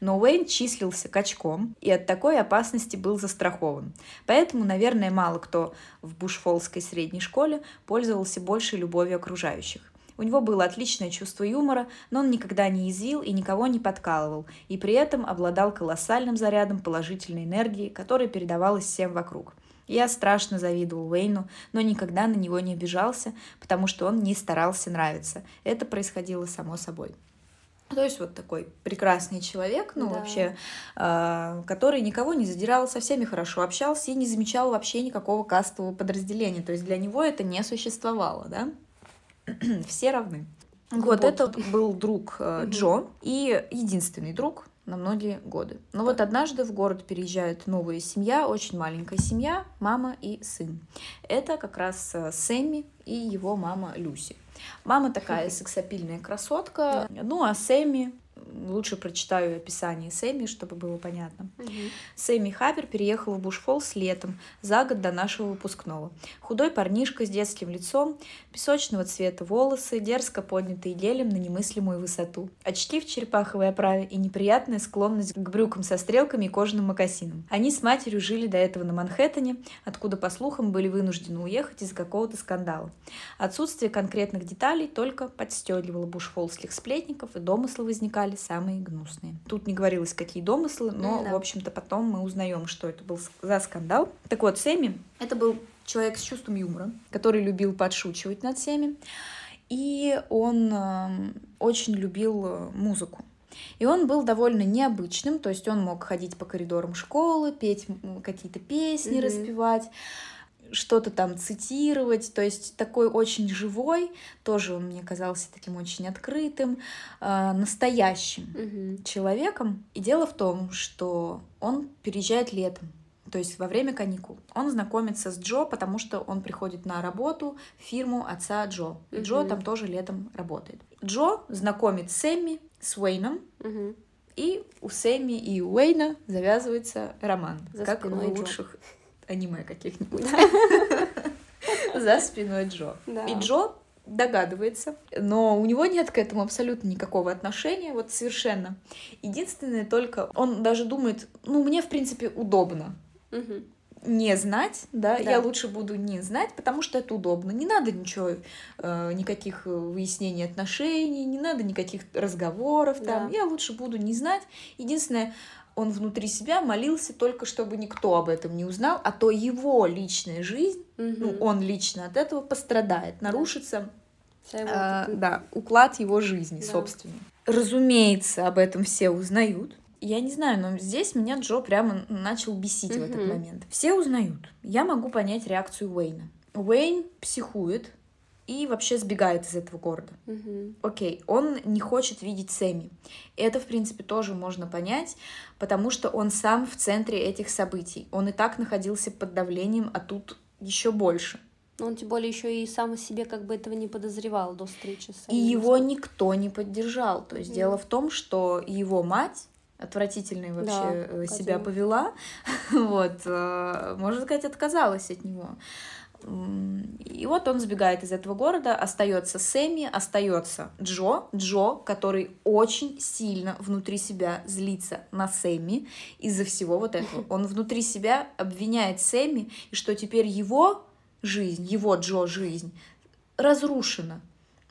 но Уэйн числился качком и от такой опасности был застрахован. Поэтому, наверное, мало кто в Бушфолской средней школе пользовался большей любовью окружающих. У него было отличное чувство юмора, но он никогда не извил и никого не подкалывал, и при этом обладал колоссальным зарядом положительной энергии, которая передавалась всем вокруг. Я страшно завидовал Уэйну, но никогда на него не обижался, потому что он не старался нравиться. Это происходило само собой. То есть вот такой прекрасный человек, ну да. вообще, э, который никого не задирал, со всеми хорошо общался и не замечал вообще никакого кастового подразделения. То есть для него это не существовало, да? Все равны. Вот, вот это был друг э, Джо и единственный друг на многие годы. Но вот однажды в город переезжает новая семья, очень маленькая семья, мама и сын. Это как раз э, Сэмми и его мама Люси. Мама такая сексапильная красотка, ну а Сэмми лучше прочитаю описание Сэмми, чтобы было понятно. Угу. Сэмми Хаппер переехал в Бушфолс летом, за год до нашего выпускного. Худой парнишка с детским лицом, песочного цвета волосы, дерзко поднятые гелем на немыслимую высоту. Очки в черепаховой оправе и неприятная склонность к брюкам со стрелками и кожаным мокасинам. Они с матерью жили до этого на Манхэттене, откуда, по слухам, были вынуждены уехать из-за какого-то скандала. Отсутствие конкретных деталей только подстегивало бушфолских сплетников, и домыслы возникали бывали самые гнусные. Тут не говорилось, какие домыслы, но, Да. в общем-то, потом мы узнаем, что это был за скандал. Так вот, Сэмми — это был человек с чувством юмора, который любил подшучивать над всеми. И он эм, очень любил э, музыку. И он был довольно необычным, то есть он мог ходить по коридорам школы, петь какие-то песни, Мгм. распевать, что-то там цитировать, то есть такой очень живой, тоже он мне казался таким очень открытым, э, настоящим Мгм. человеком. И дело в том, что он переезжает летом, то есть во время каникул. Он знакомится с Джо, потому что он приходит на работу в фирму отца Джо. И Джо Мгм. там тоже летом работает. Джо знакомит Сэмми с Уэйном, Мгм. и у Сэмми и у Уэйна завязывается роман, За как в Джо. Аниме каких-нибудь. За спиной Джо. И Джо догадывается, но у него нет к этому абсолютно никакого отношения, вот совершенно. Единственное только, он даже думает, ну, мне, в принципе, удобно Мгм. не знать, да, Да. я лучше буду не знать, потому что это удобно. Не надо ничего, э, никаких э, выяснений отношений, не надо никаких разговоров там. Да. Я лучше буду не знать. Единственное, он внутри себя молился только, чтобы никто об этом не узнал, а то его личная жизнь, ну, Мгм. он лично от этого пострадает, нарушится а, вот эта- да, уклад его жизни, Да. собственный. Разумеется, об этом все узнают. Я не знаю, но здесь меня Джо прямо начал бесить в этот момент. Все узнают. Я могу понять реакцию Уэйна. Уэйн психует и вообще сбегает из этого города. Мгм. Окей, он не хочет видеть Сэмми. Это, в принципе, тоже можно понять, потому что он сам в центре этих событий. Он и так находился под давлением, а тут еще больше. Но он тем более еще и сам себе как бы этого не подозревал до встречи с И Эмили. его никто не поддержал. То есть Мгм. дело в том, что его мать отвратительно вообще Да, э, себя козёл. повела, вот, э, можно сказать, отказалась от него. И вот он сбегает из этого города, остается Сэмми, остается Джо, Джо, который очень сильно внутри себя злится на Сэмми из-за всего вот этого. Он внутри себя обвиняет Сэмми, и что теперь его жизнь, его Джо жизнь разрушена.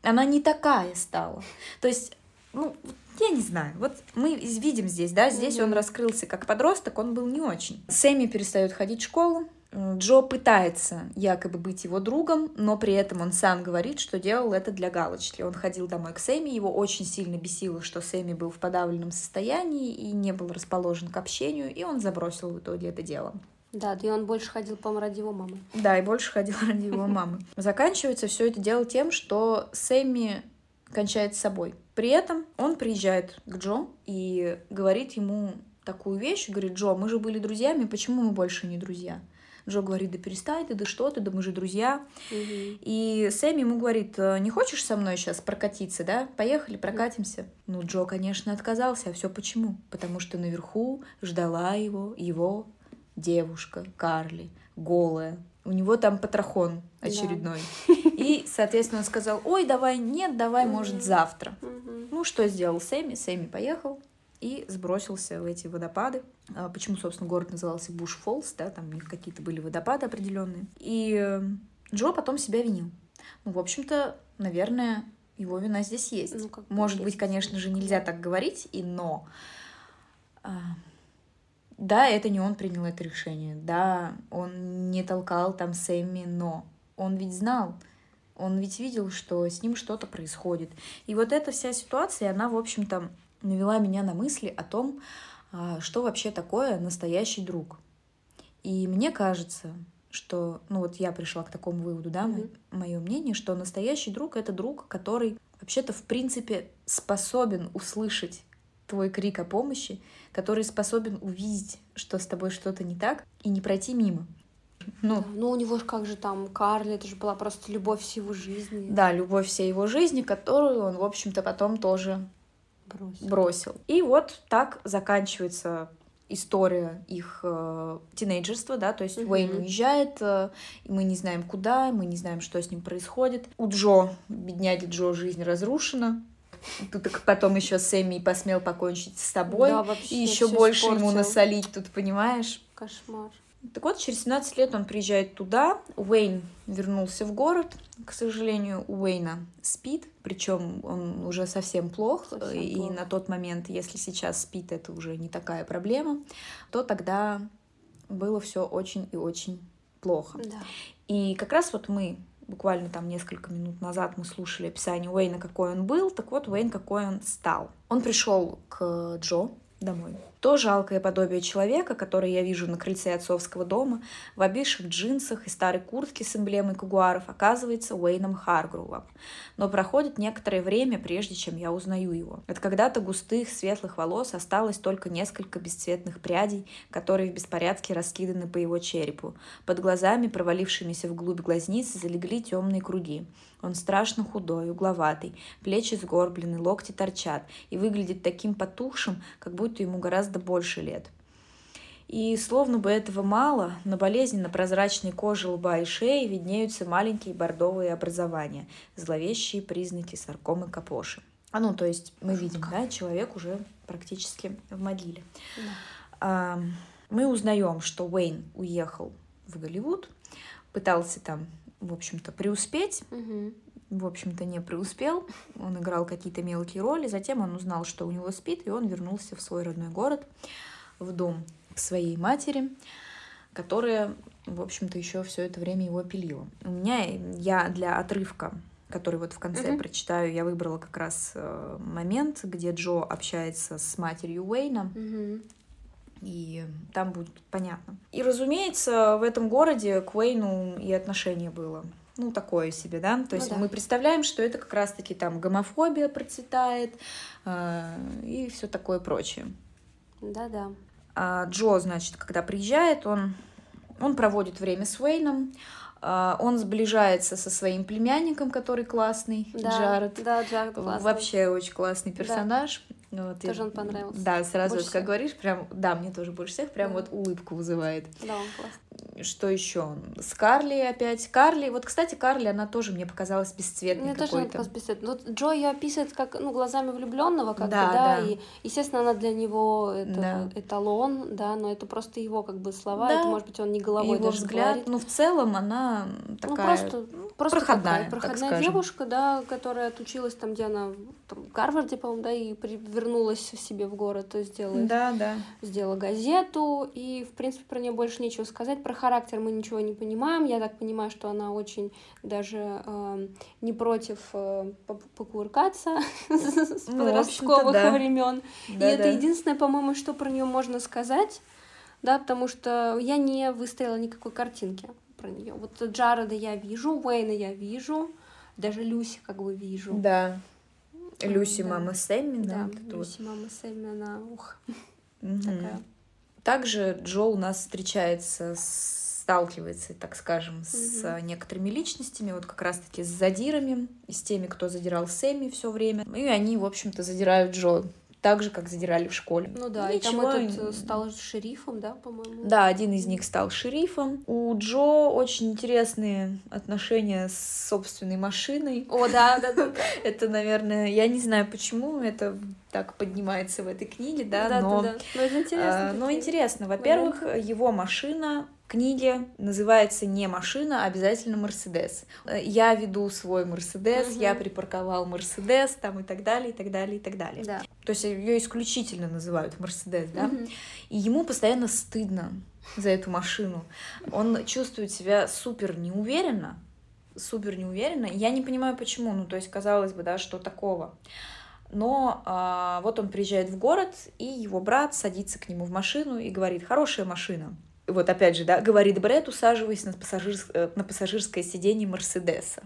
Она не такая стала. То есть, ну, я не знаю. Вот мы видим здесь, да, здесь он Мгм. раскрылся как подросток, он был не очень. Сэмми перестает ходить в школу. М, Джо пытается якобы быть его другом, но при этом он сам говорит, что делал это для галочки. Он ходил домой к Сэмми, его очень сильно бесило, что Сэмми был в подавленном состоянии и не был расположен к общению, и он забросил в итоге это дело. Да, да и он больше ходил, по-моему, ради его мамы. Да, и больше ходил ради его мамы. Заканчивается все это дело тем, что Сэмми кончает с собой. При этом он приезжает к Джо и говорит ему такую вещь, говорит, Джо, мы же были друзьями, почему мы больше не друзья? Джо говорит, да перестань ты, да что ты, да мы же друзья. Мгм. И Сэмми ему говорит, «Э, не хочешь со мной сейчас прокатиться, да? Поехали, прокатимся. Ну, Джо, конечно, отказался, а все почему? Потому что наверху ждала его, его девушка Карли, голая. У него там патрохон Да. очередной. И, соответственно, он сказал, ой, давай, нет, давай, может, Мгм. завтра. Мгм. Ну, что сделал Сэмми? Сэмми поехал и сбросился в эти водопады. А Почему, собственно, город назывался Буш Фоллс, да, там у них какие-то были водопады определенные. И э, Джо потом себя винил. Ну, в общем-то, наверное, его вина здесь есть. Ну, как Может есть. быть, конечно же, нельзя так говорить, и но... а, Да, это не он принял это решение. Да, он не толкал там Сэмми, но он ведь знал, он ведь видел, что с ним что-то происходит. И вот эта вся ситуация, она, в общем-то, навела меня на мысли о том, а, что вообще такое настоящий друг. И мне кажется, что, ну вот я пришла к такому выводу, да, Мгм. мое мнение, что настоящий друг это друг, который вообще-то в принципе способен услышать твой крик о помощи, который способен увидеть, что с тобой что-то не так, и не пройти мимо. Ну, Да, Ну, у него же как же там Карли, это же была просто любовь всей жизни. да, любовь всей его жизни, которую он, в общем-то, потом тоже Бросил. бросил. И вот так заканчивается история их э, тинейджерства, да, то есть Мгм. Уэйн уезжает, э, мы не знаем куда, мы не знаем, что с ним происходит. У Джо, бедняги Джо, жизнь разрушена. Тут потом еще Сэмми посмел покончить с тобой. Да, вообще и еще больше ему испортил. насолить тут, понимаешь? Кошмар. Так вот, через 17 лет он приезжает туда. Уэйн вернулся в город. К сожалению, у Уэйна спит, причем он уже совсем плох. Совсем и плохо. на тот момент, если сейчас спит, это уже не такая проблема, то тогда было все очень и очень плохо. Да. И как раз вот мы буквально там несколько минут назад мы слушали описание Уэйна, какой он был, так вот Уэйн, какой он стал. Он пришел к Джо домой. То жалкое подобие человека, которое я вижу на крыльце отцовского дома, в обивших джинсах и старой куртке с эмблемой кугуаров, оказывается Уэйном Харгрувом. Но проходит некоторое время, прежде чем я узнаю его. От когда-то густых светлых волос осталось только несколько бесцветных прядей, которые в беспорядке раскиданы по его черепу. Под глазами, провалившимися вглубь глазниц, залегли темные круги. Он страшно худой, угловатый, плечи сгорблены, локти торчат и выглядит таким потухшим, как будто ему гораздо больше лет. И словно бы этого мало, на болезненно-прозрачной коже лба и шеи виднеются маленькие бордовые образования, зловещие признаки саркомы капоши. А ну, то есть мы видим, да, человек уже практически в могиле. А, мы узнаем, что Уэйн уехал в Голливуд, пытался там, в общем-то, преуспеть, Мгм. в общем-то, не преуспел. Он играл какие-то мелкие роли. Затем он узнал, что у него спит, и он вернулся в свой родной город, в дом к своей матери, которая, в общем-то, еще все это время его пилила. У меня, я для отрывка который вот в конце Мгм. прочитаю, я выбрала как раз э, момент, где Джо общается с матерью Уэйна, Мгм. И там будет понятно. И, разумеется, в этом городе к Уэйну и отношение было. Ну, такое себе, да? То Ну есть да. мы представляем, что это как раз-таки там гомофобия процветает э, и все такое прочее. Да-да. А Джо, значит, когда приезжает, он, он проводит время с Уэйном, а, он сближается со своим племянником, который классный, Да, Джаред. Да, Джаред классный. Вообще очень классный персонаж. Вот, Тоже и- он понравился. Да, сразу, Больше вот, как всех. говоришь, прям, да, мне тоже больше всех, прям Да. вот улыбку вызывает. Да, он классный. Что еще? С Карли опять. Карли, вот, кстати, Карли, она тоже мне показалась бесцветной Мне тоже она показалась бесцветной. Вот Джо ее описывает как ну, глазами влюбленного, как Да, да, да. и, естественно, она для него это Да. эталон, да, но это просто его как бы слова, Да. это, может быть, он не головой Его даже взгляд, говорит. ну, в целом, она Ну, такая... просто, просто проходная, такая так проходная скажем. девушка, да, которая отучилась там, где она, там, в Гарварде, по-моему, да, и вернулась себе в город, то есть сделала, Да, да. сделала газету, и, в принципе, про нее больше нечего сказать. Про характер мы ничего не понимаем. Я так понимаю, что она очень даже э, не против э, покувыркаться с Ну, подростковых времен. И это единственное, по-моему, что про нее можно сказать, да, потому что я не выставила никакой картинки про нее. Вот Джареда я вижу, Уэйна я вижу, даже Люси как бы вижу. Да. Люси, Да. мама Сэмми, да. Люси, мама Сэмми, она, ух, такая. Также Джо у нас встречается, с- сталкивается, так скажем, с некоторыми личностями, вот как раз-таки с задирами, и с теми, кто задирал Сэмми все время. И они, в общем-то, задирают Джо так же, как задирали в школе. Ну да, и там Ничего, этот э, стал шерифом, да, по-моему? Да, один из них стал шерифом. У Джо очень интересные отношения с собственной машиной. О, да, да, да. Это, наверное, я не знаю, почему это так поднимается в этой книге, да, да, но... да, да. Но это интересно. А, Но интересно, во-первых, его машина книге называется не машина, а обязательно Мерседес. Э, Я веду свой Мерседес, Мгм. я припарковал Мерседес, там и так далее, и так далее, и так далее. Да. То есть ее исключительно называют Мерседес, да? Мгм. И ему постоянно стыдно за эту машину. Он чувствует себя супер неуверенно, супер неуверенно. Я не понимаю, почему. Ну, то есть, казалось бы, да, что такого. Но а, вот он приезжает в город, и его брат садится к нему в машину и говорит, хорошая машина. Вот опять же, да, говорит Брэд, усаживаясь на, пассажирс- э, на пассажирское сиденье Мерседеса.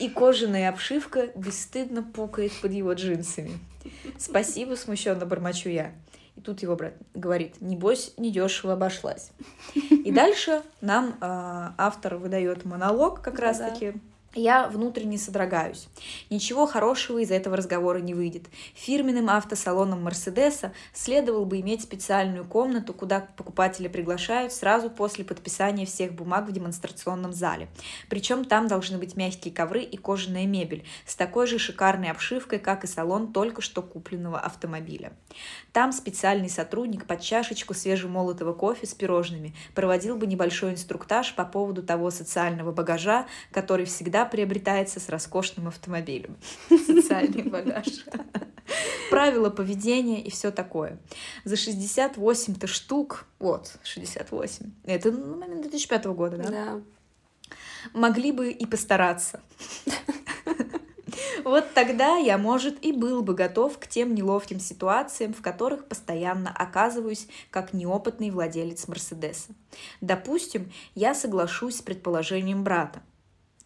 И кожаная обшивка бесстыдно пукает под его джинсами. Спасибо, смущенно бормочу я. И тут его брат говорит, небось, недешево обошлась. И дальше нам а, автор выдает монолог как раз-таки Я внутренне содрогаюсь. Ничего хорошего из этого разговора не выйдет. Фирменным автосалоном Мерседеса следовало бы иметь специальную комнату, куда покупатели приглашают сразу после подписания всех бумаг в демонстрационном зале. Причем там должны быть мягкие ковры и кожаная мебель с такой же шикарной обшивкой, как и салон только что купленного автомобиля. Там специальный сотрудник под чашечку свежемолотого кофе с пирожными проводил бы небольшой инструктаж по поводу того социального багажа, который всегда приобретается с роскошным автомобилем. Социальный багаж. Правила поведения и все такое. За 68-то штук, вот, 68, это на момент 2005 года, да? Да. Могли бы и постараться. Вот тогда я, может, и был бы готов к тем неловким ситуациям, в которых постоянно оказываюсь как неопытный владелец Мерседеса. Допустим, я соглашусь с предположением брата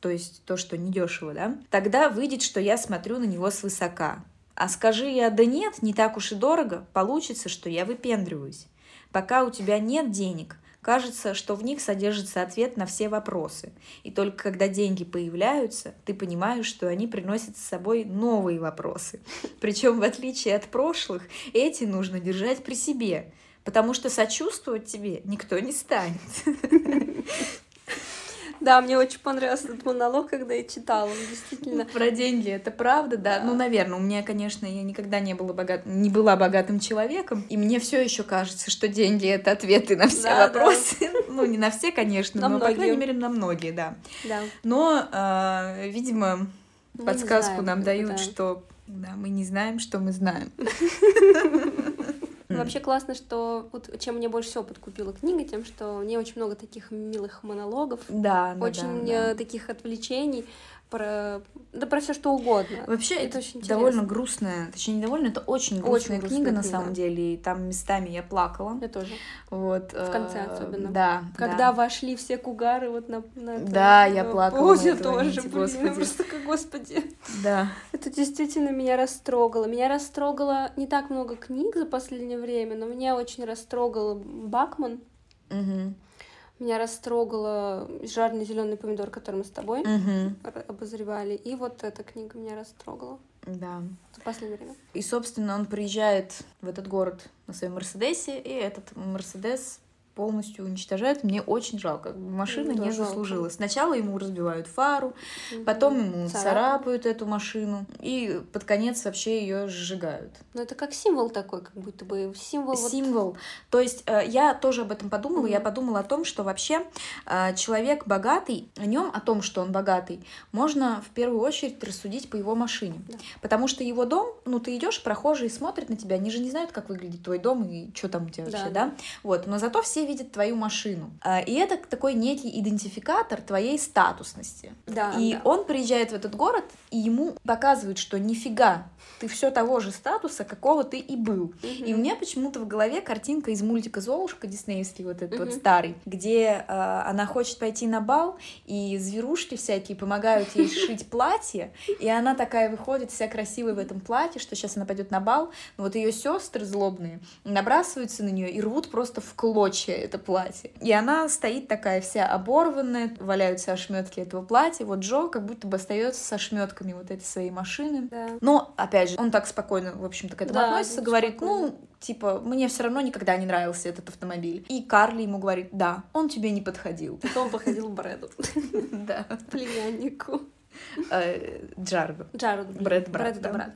то есть то, что недешево, да, тогда выйдет, что я смотрю на него свысока. А скажи я, да нет, не так уж и дорого, получится, что я выпендриваюсь. Пока у тебя нет денег, кажется, что в них содержится ответ на все вопросы. И только когда деньги появляются, ты понимаешь, что они приносят с собой новые вопросы. Причем, в отличие от прошлых, эти нужно держать при себе, потому что сочувствовать тебе никто не станет. Да, мне очень понравился этот монолог, когда я читала, действительно. Про деньги, это правда, да. Ну, наверное, у меня, конечно, я никогда не была, богат... не была богатым человеком, и мне все еще кажется, что деньги — это ответы на все да, вопросы. Да. Ну, не на все, конечно, на но, многие. по крайней мере, на многие, да. да. Но, э, видимо, мы подсказку знаем, нам дают, да. что да, мы не знаем, что мы знаем. Mm. Вообще классно, что вот чем мне больше всего подкупила книга, тем, что в ней очень много таких милых монологов, да, очень да, да. Э, таких отвлечений про да про все что угодно. Вообще это, очень довольно грустная, точнее не довольно, это очень грустная очень книга, книга на самом деле, и там местами я плакала. Я тоже. Вот. В конце э, особенно. Да. Когда да. вошли все кугары вот на, на Да, я плакала. Позе тоже, блин, господи. просто как господи. Да. Это действительно меня растрогало. Меня растрогало не так много книг за последнее время, но меня очень растрогал Бакман. Угу. Меня растрогала жарный зеленый помидор, который мы с тобой угу. обозревали. И вот эта книга меня растрогала. Да. В последнее время. И, собственно, он приезжает в этот город на своем Мерседесе, и этот Мерседес полностью уничтожают. Мне очень жалко. Машина ну, не жалко. заслужила. Сначала ему разбивают фару, угу. потом ему царапают. царапают эту машину, и под конец вообще ее сжигают. Ну, это как символ такой, как будто бы символ. Символ. Вот... То есть э, я тоже об этом подумала. Угу. Я подумала о том, что вообще э, человек богатый, о нем, о том, что он богатый, можно в первую очередь рассудить по его машине. Да. Потому что его дом, ну, ты идешь, прохожие смотрят на тебя, они же не знают, как выглядит твой дом и что там у тебя да. вообще, да? Вот. Но зато все видят твою машину. А, и это такой некий идентификатор твоей статусности. Да, и да. он приезжает в этот город, и ему показывают, что нифига, ты все того же статуса, какого ты и был. Угу. И у меня почему-то в голове картинка из мультика Золушка диснеевский, вот этот угу. вот старый, где э, она хочет пойти на бал, и зверушки всякие помогают ей шить платье, и она такая выходит вся красивая в этом платье, что сейчас она пойдет на бал, но вот ее сестры злобные набрасываются на нее и рвут просто в клочья это платье. И она стоит такая вся оборванная, валяются ошметки этого платья, вот Джо как будто бы остается со ошметками вот этой своей машины. Да. Но, опять же, он так спокойно, в общем-то, к этому да, относится, говорит, спокойно. ну, типа, мне все равно никогда не нравился этот автомобиль. И Карли ему говорит, да, он тебе не подходил. Это он походил Брэду. Да. Племяннику. Э, Джареду. Джареду. Брэд. Брэд да.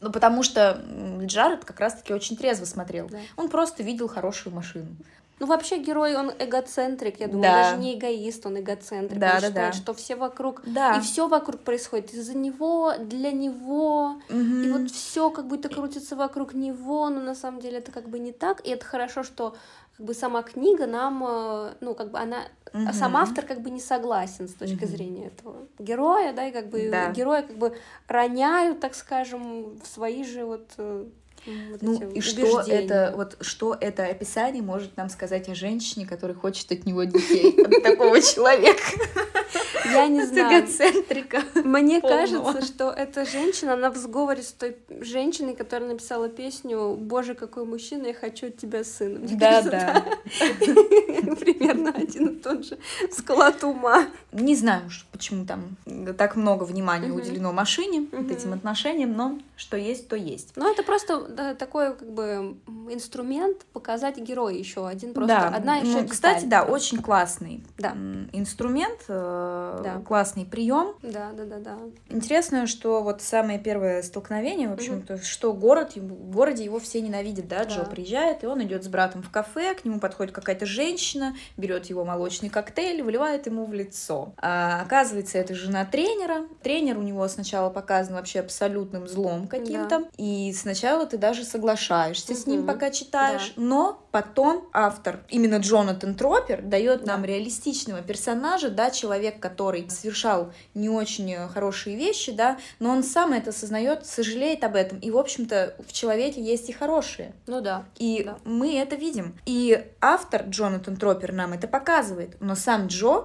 Ну, потому что Джаред как раз-таки очень трезво смотрел. Да. Он просто видел хорошую машину. Ну, вообще герой, он эгоцентрик, я думаю, да. даже не эгоист, он эгоцентрик. Да, он да, считает, да. что все вокруг, да. и все вокруг происходит из-за него, для него, угу. и вот все как будто крутится вокруг него, но на самом деле это как бы не так, и это хорошо, что как бы сама книга нам, э, ну, как бы она, угу. сам автор как бы не согласен с точки угу. зрения этого героя, да, и как бы да. героя как бы роняют, так скажем, в свои же вот э, вот ну и что это вот что это описание может нам сказать о женщине, которая хочет от него детей, от такого человека? Я не знаю. Эгоцентрика. Мне кажется, что эта женщина, она в сговоре с той женщиной, которая написала песню «Боже, какой мужчина, я хочу от тебя сына». Да, да. Примерно один и тот же склад ума. Не знаю, почему там так много внимания уделено машине, вот этим отношениям, но что есть, то есть. Ну, это просто да, такой как бы инструмент показать героя еще один просто да, одна ну, еще кстати, да, очень классный Да. инструмент, э, Да. классный прием. Да, да, да, да. Интересно, что вот самое первое столкновение, в общем-то, что город, в городе его все ненавидят, да, Джо Да. приезжает, и он идет с братом в кафе, к нему подходит какая-то женщина, берет его молочный коктейль, выливает ему в лицо. А, оказывается, это жена тренера. Тренер у него сначала показан вообще абсолютным злом каким-то, и сначала ты даже соглашаешься с ним, пока читаешь, но потом автор, именно Джонатан Тропер, дает нам Да. реалистичного персонажа, да, человек, который совершал не очень э, хорошие вещи, да, но он сам это осознает, сожалеет об этом. И, в общем-то, в человеке есть и хорошие. Ну да. И Да. мы это видим. И автор Джонатан Тропер нам это показывает. Но сам Джо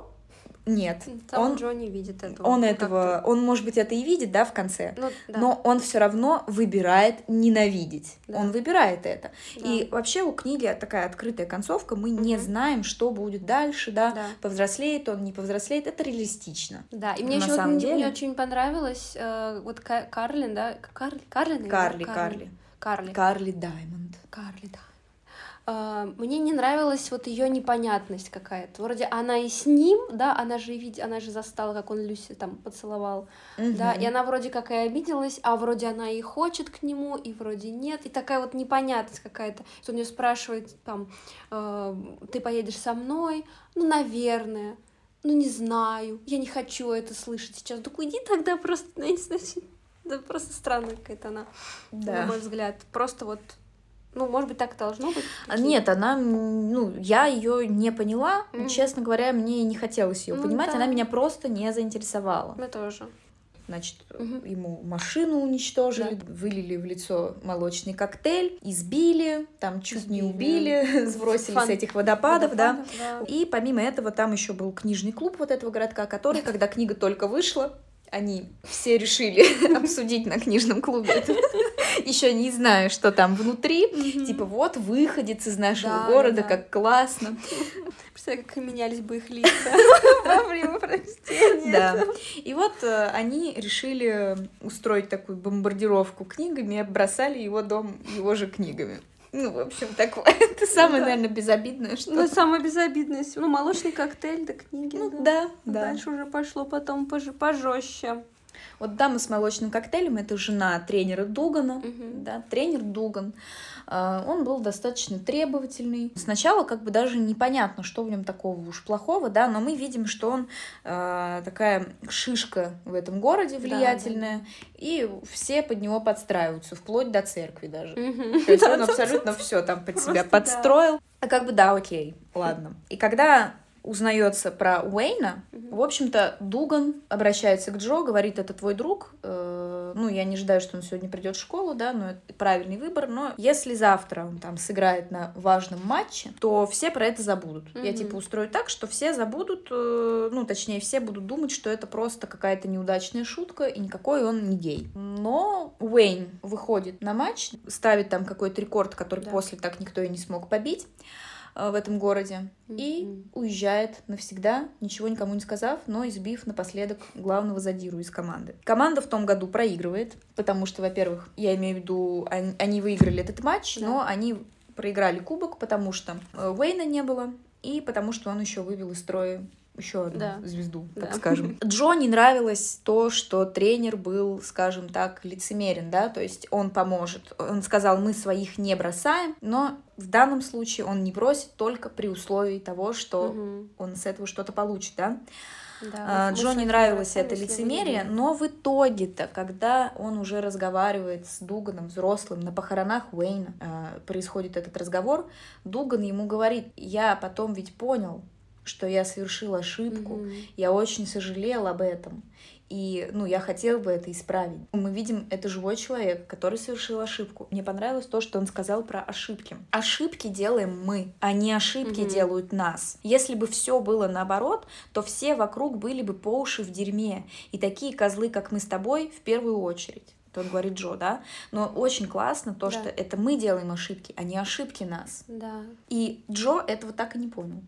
нет. Сам Он- Джо не видит этого. Он Ну, этого, он, может быть, это и видит, да, в конце. Ну, да. Но он все равно выбирает ненавидеть. Да. Он выбирает это. Да. И вообще у книги такая открытая концовка. Мы не Мгм. знаем, что будет дальше, да. Да. Повзрослеет он, не повзрослеет. Это реалистично. Да, и мне еще мне, деле. мне очень понравилось э, вот Ка- Карлин, да, Кар, Карлин, или Карли, да? Карли. Карли, Карли Даймонд. Карли, да. А, Мне не нравилась вот ее непонятность какая-то. Вроде она и с ним, да, она же видит, она же застала, как он Люси там поцеловал, да, и она вроде как и обиделась, а вроде она и хочет к нему, и вроде нет, и такая вот непонятность какая-то. Что он ее спрашивает там, э, ты поедешь со мной? Ну, наверное. Ну, не знаю, я не хочу это слышать сейчас. Так уйди тогда просто, ну, знаю, да просто странная какая-то она, на Да. мой взгляд. Просто вот, ну, может быть, так и должно быть. А Такие- Нет, она, ну, я ее не поняла. Мгм. Честно говоря, мне не хотелось ее Ну понимать. да. Она меня просто не заинтересовала. Мы тоже. Значит, Мгм. ему машину уничтожили, вылили в лицо молочный коктейль, избили, там чуть не Избили. убили, сбросили с Фан- этих водопадов, да. Водопадов, да. И помимо этого там еще был книжный клуб вот этого городка, который, когда книга только вышла, они все решили обсудить на книжном клубе. Еще не знаю, что там внутри. Типа вот выходец из нашего Да, города, да, да. как классно. Представляю, как менялись бы их лица во время прочтения. Да. И вот э, они решили устроить такую бомбардировку книгами и оббросали его дом его же книгами. Ну, в общем, такое. Это самое, да. наверное, безобидное, что... Ну, самое безобидное. Ну, молочный коктейль, да книги. Ну, да. да, да. Дальше уже пошло потом пож- пожестче. Вот дама с молочным коктейлем — это жена тренера Дугана. Мгм. Да, тренер Дуган. А, Он был достаточно требовательный. Сначала как бы даже непонятно, что в нем такого уж плохого, да, но мы видим, что он а, такая шишка в этом городе Да, влиятельная, и все под него подстраиваются, вплоть до церкви даже. Мгм. То есть он абсолютно все там под себя да. подстроил. А как бы да, окей, ладно. И когда узнается про Уэйна, Мгм. в общем-то, Дуган обращается к Джо, говорит, это твой друг. Э, ну, я не ожидаю, что он сегодня придет в школу, да, но это правильный выбор. Но если завтра он там сыграет на важном матче, то все про это забудут. Я Мгм. типа устрою так, что все забудут, э, ну, точнее, все будут думать, что это просто какая-то неудачная шутка, и никакой он не гей. Но Уэйн выходит на матч, ставит там какой-то рекорд, который Да. после так никто и не смог побить в этом городе. И уезжает навсегда, ничего никому не сказав, но избив напоследок главного задиру из команды. Команда в том году проигрывает, потому что, во-первых, я имею в виду, они, они выиграли этот матч, Да. но они проиграли кубок, потому что э, Уэйна не было, и потому что он еще вывел из строя еще одну Да. звезду, так Да. скажем. Джо не нравилось то, что тренер был, скажем так, лицемерен, да, то есть он поможет. Он сказал, мы своих не бросаем, но в данном случае он не бросит только при условии того, что Мгм. он с этого что-то получит, да. Да, А, Джо не нравилось это лицемерие, но в итоге-то, когда он уже разговаривает с Дуганом, взрослым, на похоронах Уэйна, а, происходит этот разговор, Дуган ему говорит, я потом ведь понял, что я совершил ошибку, Мгм. я очень сожалел об этом. И, ну, я хотел бы это исправить. Мы видим, это живой человек, который совершил ошибку. Мне понравилось то, что он сказал про ошибки. Ошибки делаем мы, а не ошибки Мгм. делают нас. Если бы все было наоборот, то все вокруг были бы по уши в дерьме. И такие козлы, как мы с тобой, в первую очередь. Он говорит Джо, да? Но очень классно то, Да. что это мы делаем ошибки, а не ошибки нас. Да, И Джо этого так и не понял.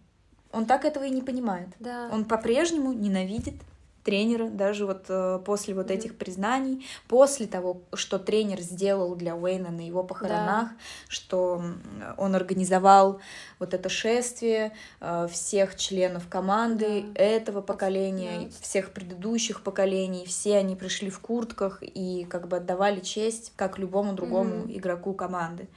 Он так этого и не понимает. да. Он по-прежнему ненавидит тренера, даже вот э, после вот Мгм. этих признаний, после того, что тренер сделал для Уэйна на его похоронах, что м, он организовал вот это шествие э, всех членов команды Да. этого поколения, Да. всех предыдущих поколений, все они пришли в куртках и как бы отдавали честь, как любому другому Мгм. игроку команды.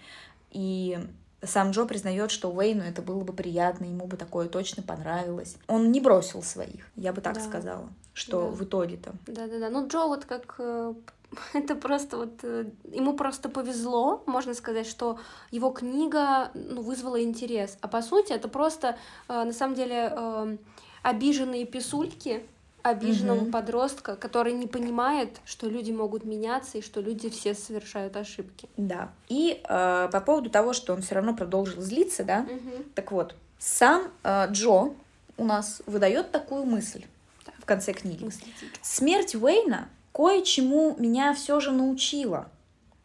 И сам Джо признает, что Уэйну это было бы приятно, ему бы такое точно понравилось. Он не бросил своих, я бы так Да. сказала, что Да. в итоге-то. Да-да-да. Ну, Джо вот как... э, Это просто вот... э, Ему просто повезло, можно сказать, что его книга ну, вызвала интерес. А по сути это просто, э, на самом деле, обиженные писульки обиженного Мгм. подростка, который не понимает, что люди могут меняться и что люди все совершают ошибки. Да. И э, по поводу того, что он все равно продолжил злиться, да, Мгм. так вот, сам э, Джо у нас выдает такую мысль Так. в конце книги. Мыслитель. Смерть Уэйна кое-чему меня все же научила.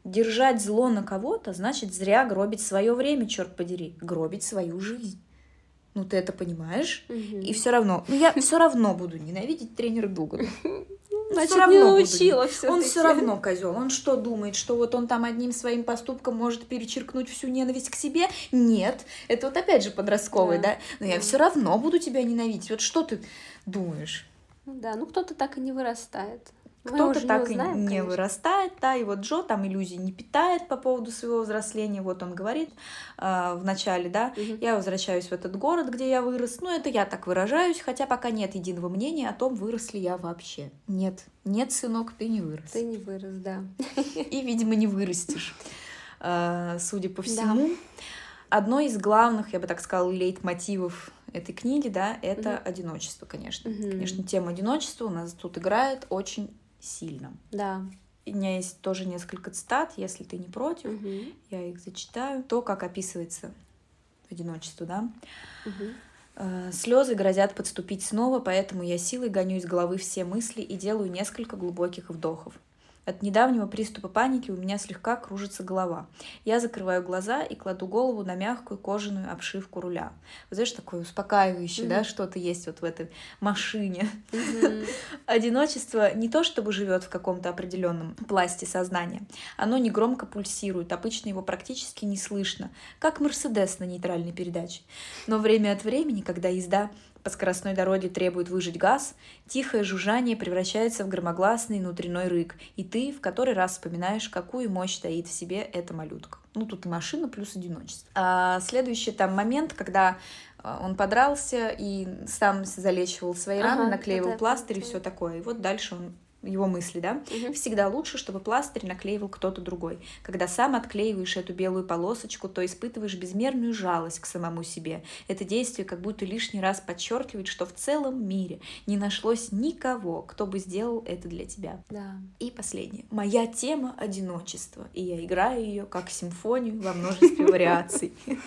Держать зло на кого-то значит зря гробить свое время, черт подери, гробить свою жизнь. Ну ты это понимаешь? Мгм. И все равно, ну я все равно буду ненавидеть тренера Дугана. Значит, всё равно не научила Он всё-таки. все равно козел. Он что думает, что вот он там одним своим поступком может перечеркнуть всю ненависть к себе? Нет. Это вот опять же подростковый, Да. да? Но я все равно буду тебя ненавидеть. Вот что ты думаешь? Ну Да, ну кто-то так и не вырастает. Кто-то так узнаем, и не конечно. вырастает, да, и вот Джо там иллюзий не питает по поводу своего взросления. Вот он говорит а, в начале, да, Мгм. я возвращаюсь в этот город, где я вырос. Ну, это я так выражаюсь, хотя пока нет единого мнения о том, вырос ли я вообще. Нет, нет, сынок, ты не вырос. Ты не вырос, да. И, видимо, не вырастешь, а, судя по всему. Одно из главных, я бы так сказала, лейтмотивов этой книги, да, это Мгм. одиночество, конечно. Мгм. Конечно, тема одиночества у нас тут играет очень сильно. Да. У меня есть тоже несколько цитат, если ты не против, Мгм. я их зачитаю. То, как описывается одиночество, да. Мгм. Слезы грозят подступить снова, поэтому я силой гоню из головы все мысли и делаю несколько глубоких вдохов. От недавнего приступа паники у меня слегка кружится голова. Я закрываю глаза и кладу голову на мягкую кожаную обшивку руля. Вот знаешь, такое успокаивающее, да, Мгм. что-то есть вот в этой машине. Мгм. Одиночество не то чтобы живет в каком-то определенном пласте сознания. Оно негромко пульсирует, обычно его практически не слышно, как Мерседес на нейтральной передаче. Но время от времени, когда езда по скоростной дороге требует выжать газ, тихое жужжание превращается в громогласный внутренний рык, и ты в который раз вспоминаешь, какую мощь таит в себе эта малютка. Ну, тут и машина плюс одиночество. А следующий там момент, когда а, он подрался и сам залечивал свои раны, Ага, наклеивал это- пластырь и все такое. И вот дальше он его мысли, да? Мгм. Всегда лучше, чтобы пластырь наклеивал кто-то другой. Когда сам отклеиваешь эту белую полосочку, то испытываешь безмерную жалость к самому себе. Это действие как будто лишний раз подчеркивает, что в целом мире не нашлось никого, кто бы сделал это для тебя. Да. И последнее. Моя тема — одиночество, и я играю ее как симфонию во множестве вариаций.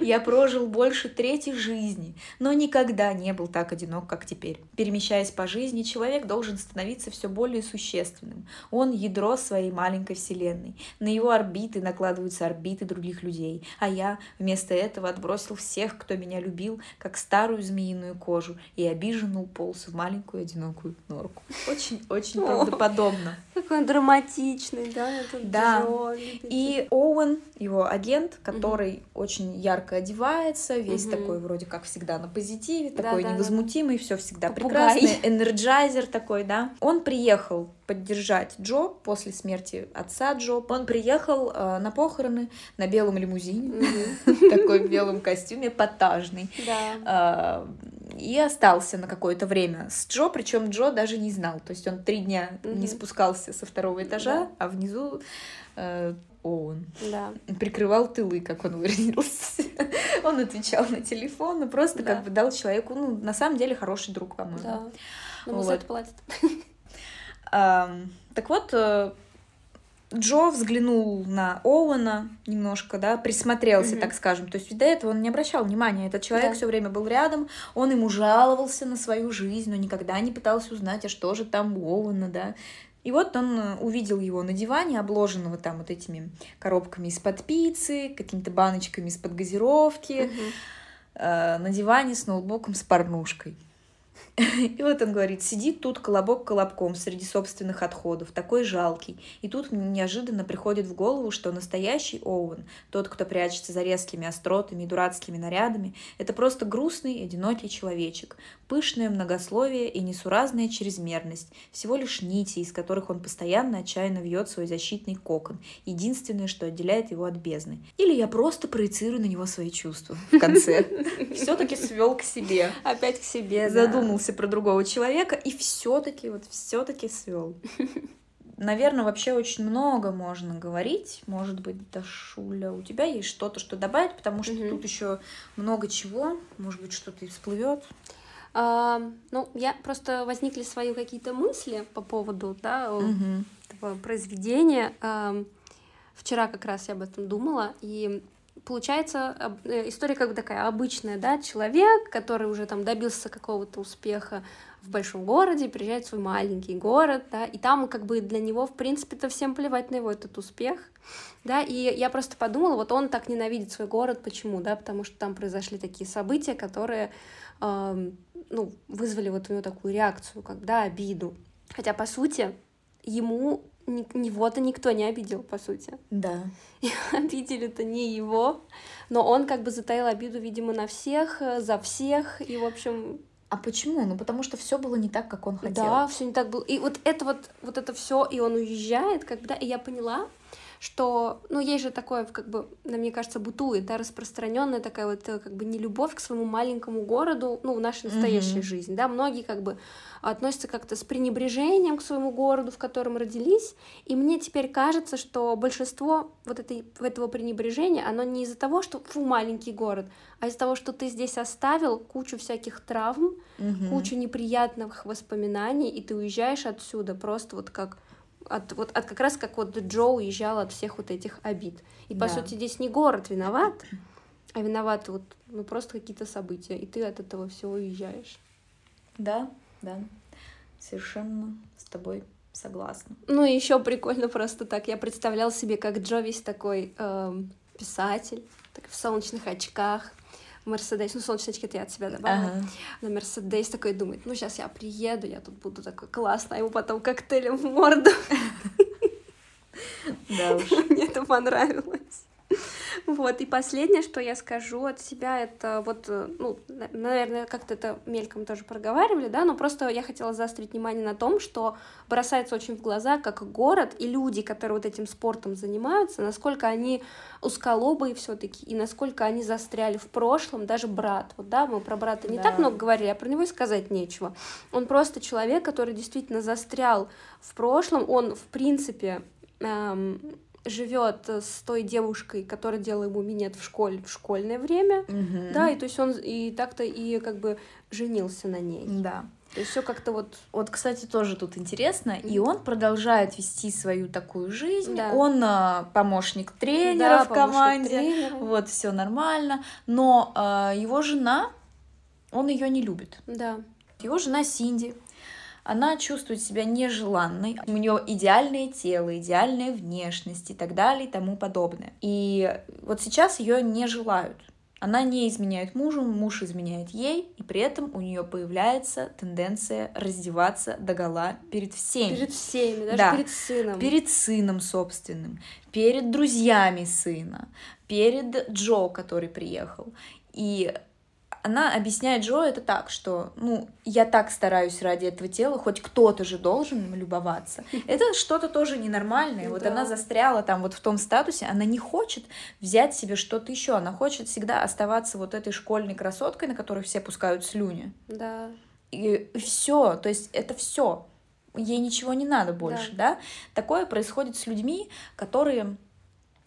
Я прожил больше трети жизни, но никогда не был так одинок, как теперь. Перемещаясь по жизни, человек должен становиться все более существенным. Он — ядро своей маленькой вселенной. На его орбиты накладываются орбиты других людей, а я вместо этого отбросил всех, кто меня любил, как старую змеиную кожу, и обиженно уполз в маленькую одинокую норку. Очень-очень правдоподобно. Какой он драматичный, да, Да. И Оуэн, его агент, который очень ярко одевается, весь такой вроде как всегда на позитиве, такой невозмутимый, все всегда прекрасный, энерджайзер такой, да. Он приехал поддержать Джо после смерти отца Джо. Он приехал э, на похороны на белом лимузине, такой в белом костюме, эпатажный. Да. А, И остался на какое-то время с Джо, причем Джо даже не знал. То есть он три дня не спускался со второго этажа, а внизу э, Оуэн. Да. Прикрывал тылы, как он выразился. Он отвечал на телефон, и просто Да. как бы дал человеку, ну, на самом деле, хороший друг, по-моему. Да. Ну, мы за Вот. это платят. Ам, так вот, э, Джо взглянул на Оуэна немножко, да, присмотрелся, Мгм. так скажем. То есть до этого он не обращал внимания. Этот человек Да. все время был рядом, он ему жаловался на свою жизнь, но никогда не пытался узнать, а что же там у Оуэна, да. И вот он э, увидел его на диване, обложенного там вот этими коробками из-под пиццы, какими-то баночками из-под газировки, Мгм. э, на диване с ноутбуком с порнушкой. И вот он говорит, сидит тут колобок колобком среди собственных отходов, такой жалкий. И тут мне неожиданно приходит в голову, что настоящий Оуэн, тот, кто прячется за резкими остротами и дурацкими нарядами, это просто грустный, одинокий человечек. Пышное многословие и несуразная чрезмерность. Всего лишь нити, из которых он постоянно отчаянно вьет свой защитный кокон. Единственное, что отделяет его от бездны. Или я просто проецирую на него свои чувства в конце. Все-таки свел к себе Опять к себе. задумался про другого человека и все-таки вот все-таки свел. Наверное, вообще очень много можно говорить. Может быть, Дашуля, у тебя есть что-то, что добавить, потому что Мгм. тут еще много чего. Может быть, что-то и всплывет. Ну, я просто возникли свои какие-то мысли по поводу, да, этого произведения. Вчера как раз я об этом думала, и получается э, история как бы такая обычная, да, человек, который уже там добился какого-то успеха в большом городе, приезжает в свой маленький город, да, и там как бы для него, в принципе-то, всем плевать на его этот успех, да, и я просто подумала, вот он так ненавидит свой город, почему, да, потому что там произошли такие события, которые, ам, ну, вызвали вот у него такую реакцию, как, да, обиду, хотя, по сути, ему ни- него-то никто не обидел, по сути. Да. Обидели-то не его, но он как бы затаил обиду, видимо, на всех, э, за всех, и, в общем, А почему? Ну, потому что все было не так, как он хотел. да, все не так было. И вот это вот, вот это все, и он уезжает, как бы, да, и я поняла, что, ну, есть же такое, как бы, на мне кажется, бытует, да, распространенная такая вот, э, как бы, нелюбовь к своему маленькому городу, ну, в нашей настоящей Мгм. жизни, да, многие, как бы, относятся как-то с пренебрежением к своему городу, в котором родились, и мне теперь кажется, что большинство вот этой, этого пренебрежения, оно не из-за того, что, фу, маленький город, а из-за того, что ты здесь оставил кучу всяких травм, Мгм. кучу неприятных воспоминаний, и ты уезжаешь отсюда просто вот как от, вот от как раз как вот Джо уезжал от всех вот этих обид. И по Да. сути здесь не город виноват, а виноваты вот ну просто какие-то события, и ты от этого всего уезжаешь. Да, да. Совершенно с тобой согласна. Ну и еще прикольно просто так. Я представлял себе, как Джо весь такой эм, писатель, так, в солнечных очках, в Мерседесе, ну это я от себя добавила. Ага. на Мерседес такой думает, ну сейчас я приеду, я тут буду такой классно, а ему потом коктейлем в морду. Да уж. Мне это понравилось. Вот, и последнее, что я скажу от себя, это вот, э, ну, на- наверное, как-то это мельком тоже проговаривали, да, но просто я хотела заострить внимание на том, что бросается очень в глаза, как город и люди, которые вот этим спортом занимаются, насколько они узколобые все таки и насколько они застряли в прошлом, даже брат, вот, да, мы про брата не Да. так много говорили, а про него и сказать нечего. Он просто человек, который действительно застрял в прошлом, он, в принципе, эм, живет с той девушкой, которая делала ему минет в школе в школьное время, Мгм. да, и то есть он и так-то и как бы женился на ней. Да. То есть все как-то вот Вот, кстати, тоже тут интересно. И он продолжает вести свою такую жизнь. Да. Он а, помощник тренера да, в помощник команде. тренера. Вот, все нормально. Но а, его жена, он ее не любит. Да, Его жена Синди. Она чувствует себя нежеланной, у нее идеальное тело, идеальная внешность и так далее и тому подобное. И вот сейчас ее не желают. Она не изменяет мужу, муж изменяет ей, и при этом у нее появляется тенденция раздеваться догола перед всеми. перед всеми, даже Да. перед сыном. Перед сыном собственным, перед друзьями сына, перед Джо, который приехал. И она объясняет Джо это так, что, ну, я так стараюсь ради этого тела, хоть кто-то же должен любоваться. Это что-то тоже ненормальное. Вот Да. она застряла там вот в том статусе, она не хочет взять себе что-то еще, она хочет всегда оставаться вот этой школьной красоткой, на которой все пускают слюни. Да, И все, то есть это все. Ей ничего не надо больше, да. Такое происходит с людьми, которые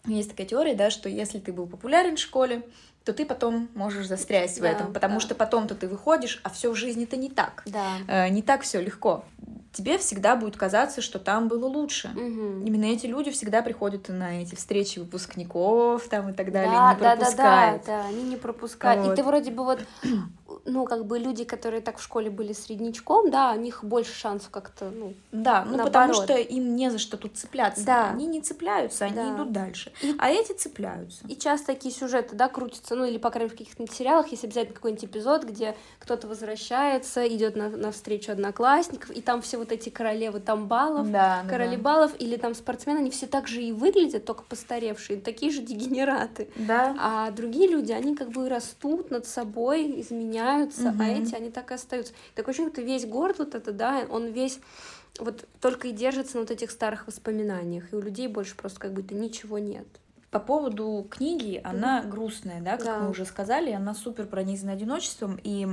Есть такая теория, да, что если ты был популярен в школе, то ты потом можешь застрять в Да, этом, потому да. что потом-то ты выходишь, а все в жизни-то не так. Да. Э, не так все легко. Тебе всегда будет казаться, что там было лучше. Мгм. Именно эти люди всегда приходят на эти встречи выпускников там и так далее, Да, не да, да, да, пропускают. да, они не пропускают. И Вот. ты вроде бы вот, ну, как бы люди, которые так в школе были среднячком, да, у них больше шансов как-то, ну, Да, ну потому Наоборот. что им не за что тут цепляться. Да. Они не цепляются, они Да. идут дальше. И- А эти цепляются. И часто такие сюжеты, да, крутятся, ну или, по крайней мере, в каких-то сериалах есть обязательно какой-нибудь эпизод, где кто-то возвращается, идет на, на встречу одноклассников, и там все вот эти королевы тамбалов, Да, да, короли да. баллов, или там спортсмены, они все так же и выглядят, только постаревшие, такие же дегенераты. Да. А другие люди, они как бы растут над собой, изменяются, а Мгм. эти, они так и остаются. Так очень что весь город вот это, да, он весь вот только и держится на вот этих старых воспоминаниях, и у людей больше просто как будто ничего нет. По поводу книги, она грустная, да, как Да. мы уже сказали, она супер пронизана одиночеством, и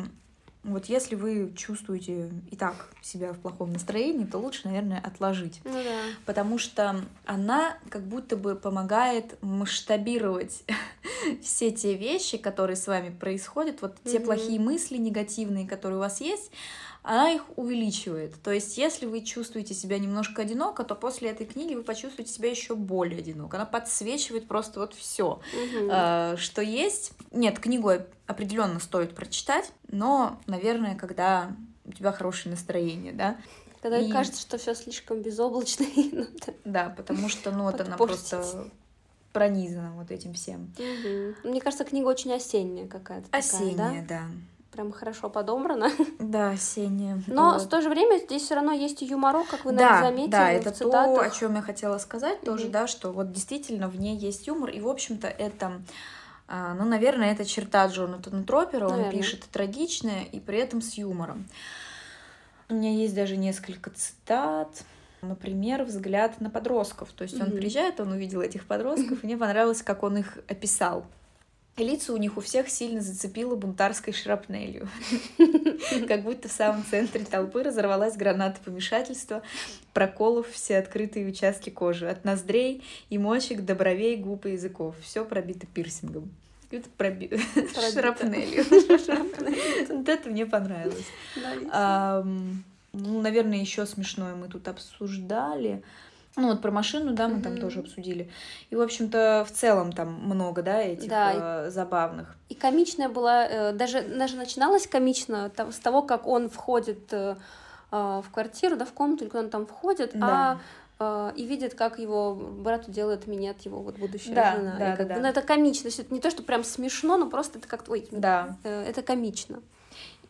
вот если вы чувствуете и так себя в плохом настроении, то лучше, наверное, отложить. Ну да. Потому что она как будто бы помогает масштабировать все те вещи, которые с вами происходят, вот те плохие мысли негативные, которые у вас есть, она их увеличивает. То есть, если вы чувствуете себя немножко одиноко, то после этой книги вы почувствуете себя еще более одиноко. Она подсвечивает просто вот все, Мгм. что есть. Нет, книгу определенно стоит прочитать, но, наверное, когда у тебя хорошее настроение, да, Когда и- кажется, что все слишком безоблачно. да. потому что, ну, вот она просто пронизана вот этим всем. Мгм. Мне кажется, книга очень осенняя какая-то. такая, Осенняя, да? да. Прям хорошо подобрана. Да, осенняя. Но Вот. в то же время здесь все равно есть и юморок, как вы, да, наверное, заметили. да, это то, цитатах. о чем я хотела сказать тоже, Мгм. да, что вот действительно в ней есть юмор, и, в общем-то, это, а, ну, наверное, это черта Джонатана Тропера, он Наверное. пишет трагичное и при этом с юмором. У меня есть даже несколько цитат. Например, взгляд на подростков. То есть он Мгм. приезжает, он увидел этих подростков, и мне понравилось, как он их описал. И Лица у них у всех сильно зацепило бунтарской шрапнелью. Как будто в самом центре толпы разорвалась граната помешательства, проколов все открытые участки кожи. От ноздрей и мочек до бровей, губ и языков. Все пробито пирсингом. Это проби... шрапнелью. Вот это мне понравилось. Ну, наверное, еще смешное мы тут обсуждали. Ну, вот про машину, да, мы там Мгм. тоже обсудили. И, в общем-то, в целом там много, да, этих Да, э, забавных. И комичная была, э, даже, даже начиналась комично то- с того, как он входит э, а, в квартиру, да, в комнату, или куда он там входит, Да. а, э, и видит, как его брату делает минет его вот будущая Да, жена. да, и как да, бы, да. ну, это комично, то есть это не то, что прям смешно, но просто это как-то, ой, Да. э, это комично.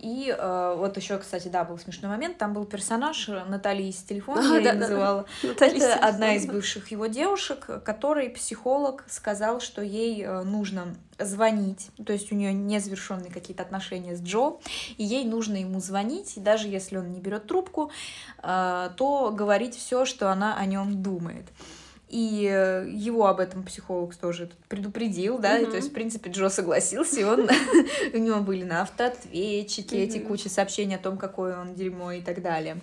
И э, вот еще, кстати, да, был смешной момент. Там был персонаж э, Натальи из телефона, А, я да, ее да, да. называла. Наталья Это одна из бывших его девушек, который психолог сказал, что ей э, нужно звонить, то есть у нее незавершенные какие-то отношения с Джо, и ей нужно ему звонить, и даже если он не берет трубку, э, то говорить все, что она о нем думает. И э, его об этом психолог тоже предупредил, да, и то есть, в принципе, Джо согласился, и он, у него были на автоответчике эти кучи сообщений о том, какое он дерьмо и так далее.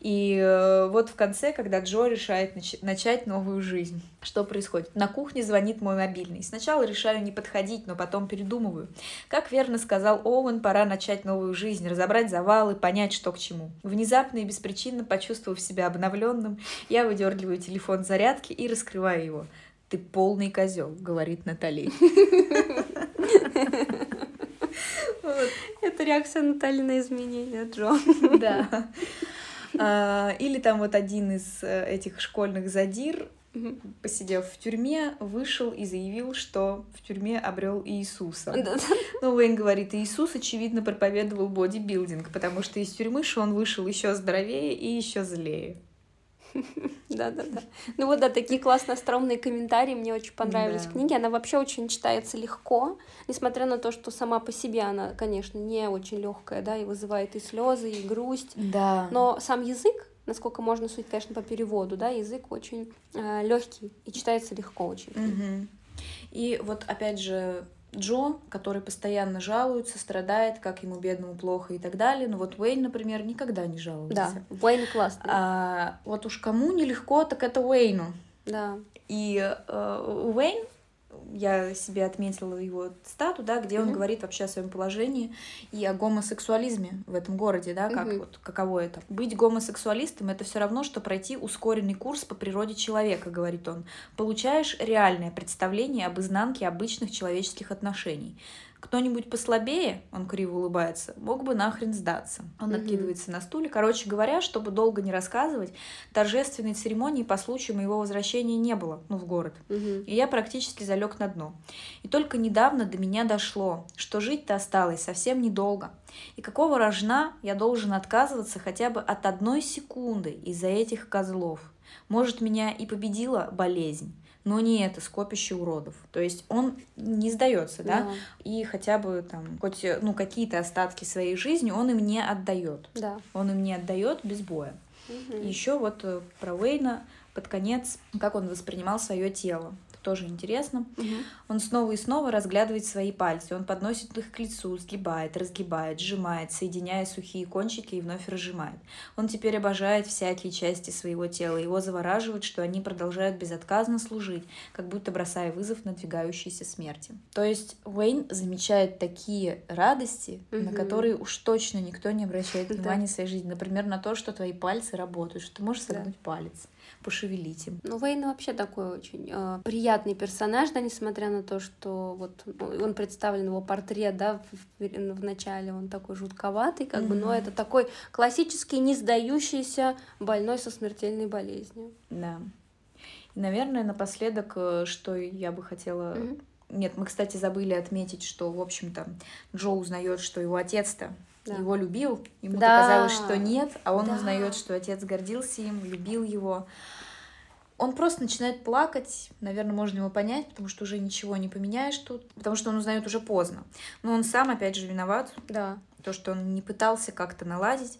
И э, вот в конце, когда Джо решает нач- начать новую жизнь, что происходит? На кухне звонит мой мобильный. Сначала решаю не подходить, но потом передумываю. Как верно сказал Оуэн, пора начать новую жизнь, разобрать завалы, понять, что к чему. Внезапно и беспричинно почувствовав себя обновленным, я выдергиваю телефон зарядки и раскрываю его. Ты полный козел, говорит Натали. Это реакция Натальи на изменения Джо. Да. А, Или там вот один из э, этих школьных задир. Посидев в тюрьме, вышел и заявил, что в тюрьме обрел Иисуса. Ну, Уэйн говорит, Иисус, очевидно, проповедовал бодибилдинг, потому что из тюрьмы что он вышел еще здоровее и еще злее. Да-да-да. Ну вот, да, такие классные остроумные комментарии мне очень понравились Да. в книге. Она вообще очень читается легко, несмотря на то, что сама по себе она, конечно, не очень легкая, да, и вызывает и слезы, и грусть. Да. Но сам язык, насколько можно судить, конечно, по переводу, да, язык очень легкий и читается легко очень. Мгм. И вот опять же Джо, который постоянно жалуется, страдает, как ему бедному плохо и так далее. Но вот Уэйн, например, никогда не жаловался. Да, Уэйн классный. А вот уж кому нелегко, так это Уэйну. Да. И э, Уэйн я себе отметила его стату, да, где он mm-hmm. говорит вообще о своем положении и о гомосексуализме в этом городе, да, как mm-hmm. вот каково это. Быть гомосексуалистом это все равно, что пройти ускоренный курс по природе человека, говорит он. Получаешь реальное представление об изнанке обычных человеческих отношений. Кто-нибудь послабее, он криво улыбается, мог бы нахрен сдаться. Он mm-hmm. откидывается на стуле. Короче говоря, чтобы долго не рассказывать, торжественной церемонии по случаю моего возвращения не было, ну, в город. Mm-hmm. И я практически залег на дно. И только недавно до меня дошло, что жить-то осталось совсем недолго. И какого рожна я должен отказываться хотя бы от одной секунды из-за этих козлов? Может, меня и победила болезнь, но не это скопище уродов. То есть он не сдается, да, да. и хотя бы там хоть ну какие-то остатки своей жизни он им не отдает. Да. Он им не отдает без боя. Угу. Еще вот э, про Уэйна под конец, как он воспринимал свое тело тоже интересно. Угу. Он снова и снова разглядывает свои пальцы. Он подносит их к лицу, сгибает, разгибает, сжимает, соединяя сухие кончики и вновь разжимает. Он теперь обожает всякие части своего тела. Его завораживает, что они продолжают безотказно служить, как будто бросая вызов надвигающейся смерти. То есть Уэйн замечает такие радости, угу. на которые уж точно никто не обращает внимания в своей жизни. Например, на то, что твои пальцы работают, что ты можешь согнуть да. палец пошевелить им. Ну, Вейн вообще такой очень э, приятный персонаж, да, несмотря на то, что вот ну, он представлен, его портрет, да, в, в, в начале он такой жутковатый, как mm-hmm. бы, но это такой классический, не сдающийся больной со смертельной болезнью. Да. И, наверное, напоследок, э, что я бы хотела... Mm-hmm. Нет, мы, кстати, забыли отметить, что, в общем-то, Джо узнает, что его отец-то да. его любил, ему да. казалось, что нет, а он да. узнает, что отец гордился им, любил его. Он просто начинает плакать, наверное, можно его понять, потому что уже ничего не поменяешь тут, потому что он узнает уже поздно. Но он сам, опять же, виноват. Да. То, что он не пытался как-то наладить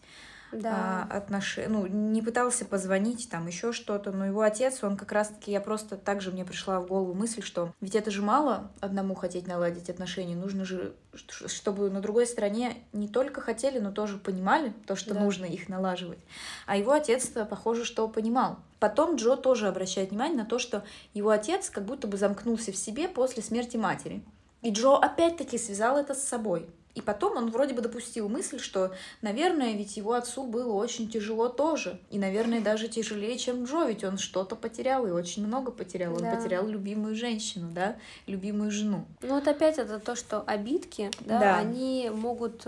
да. а, отношения, ну, не пытался позвонить, там еще что-то, но его отец, он как раз-таки, я просто также мне пришла в голову мысль, что ведь это же мало одному хотеть наладить отношения, нужно же, чтобы на другой стороне не только хотели, но тоже понимали то, что да. нужно их налаживать. А его отец, похоже, что понимал. Потом Джо тоже обращает внимание на то, что его отец как будто бы замкнулся в себе после смерти матери. И Джо опять-таки связал это с собой. И потом он вроде бы допустил мысль, что, наверное, ведь его отцу было очень тяжело тоже. И, наверное, даже тяжелее, чем Джо, ведь он что-то потерял и очень много потерял. Он да. потерял любимую женщину, да, любимую жену. Ну вот опять это то, что обидки, да, да. они могут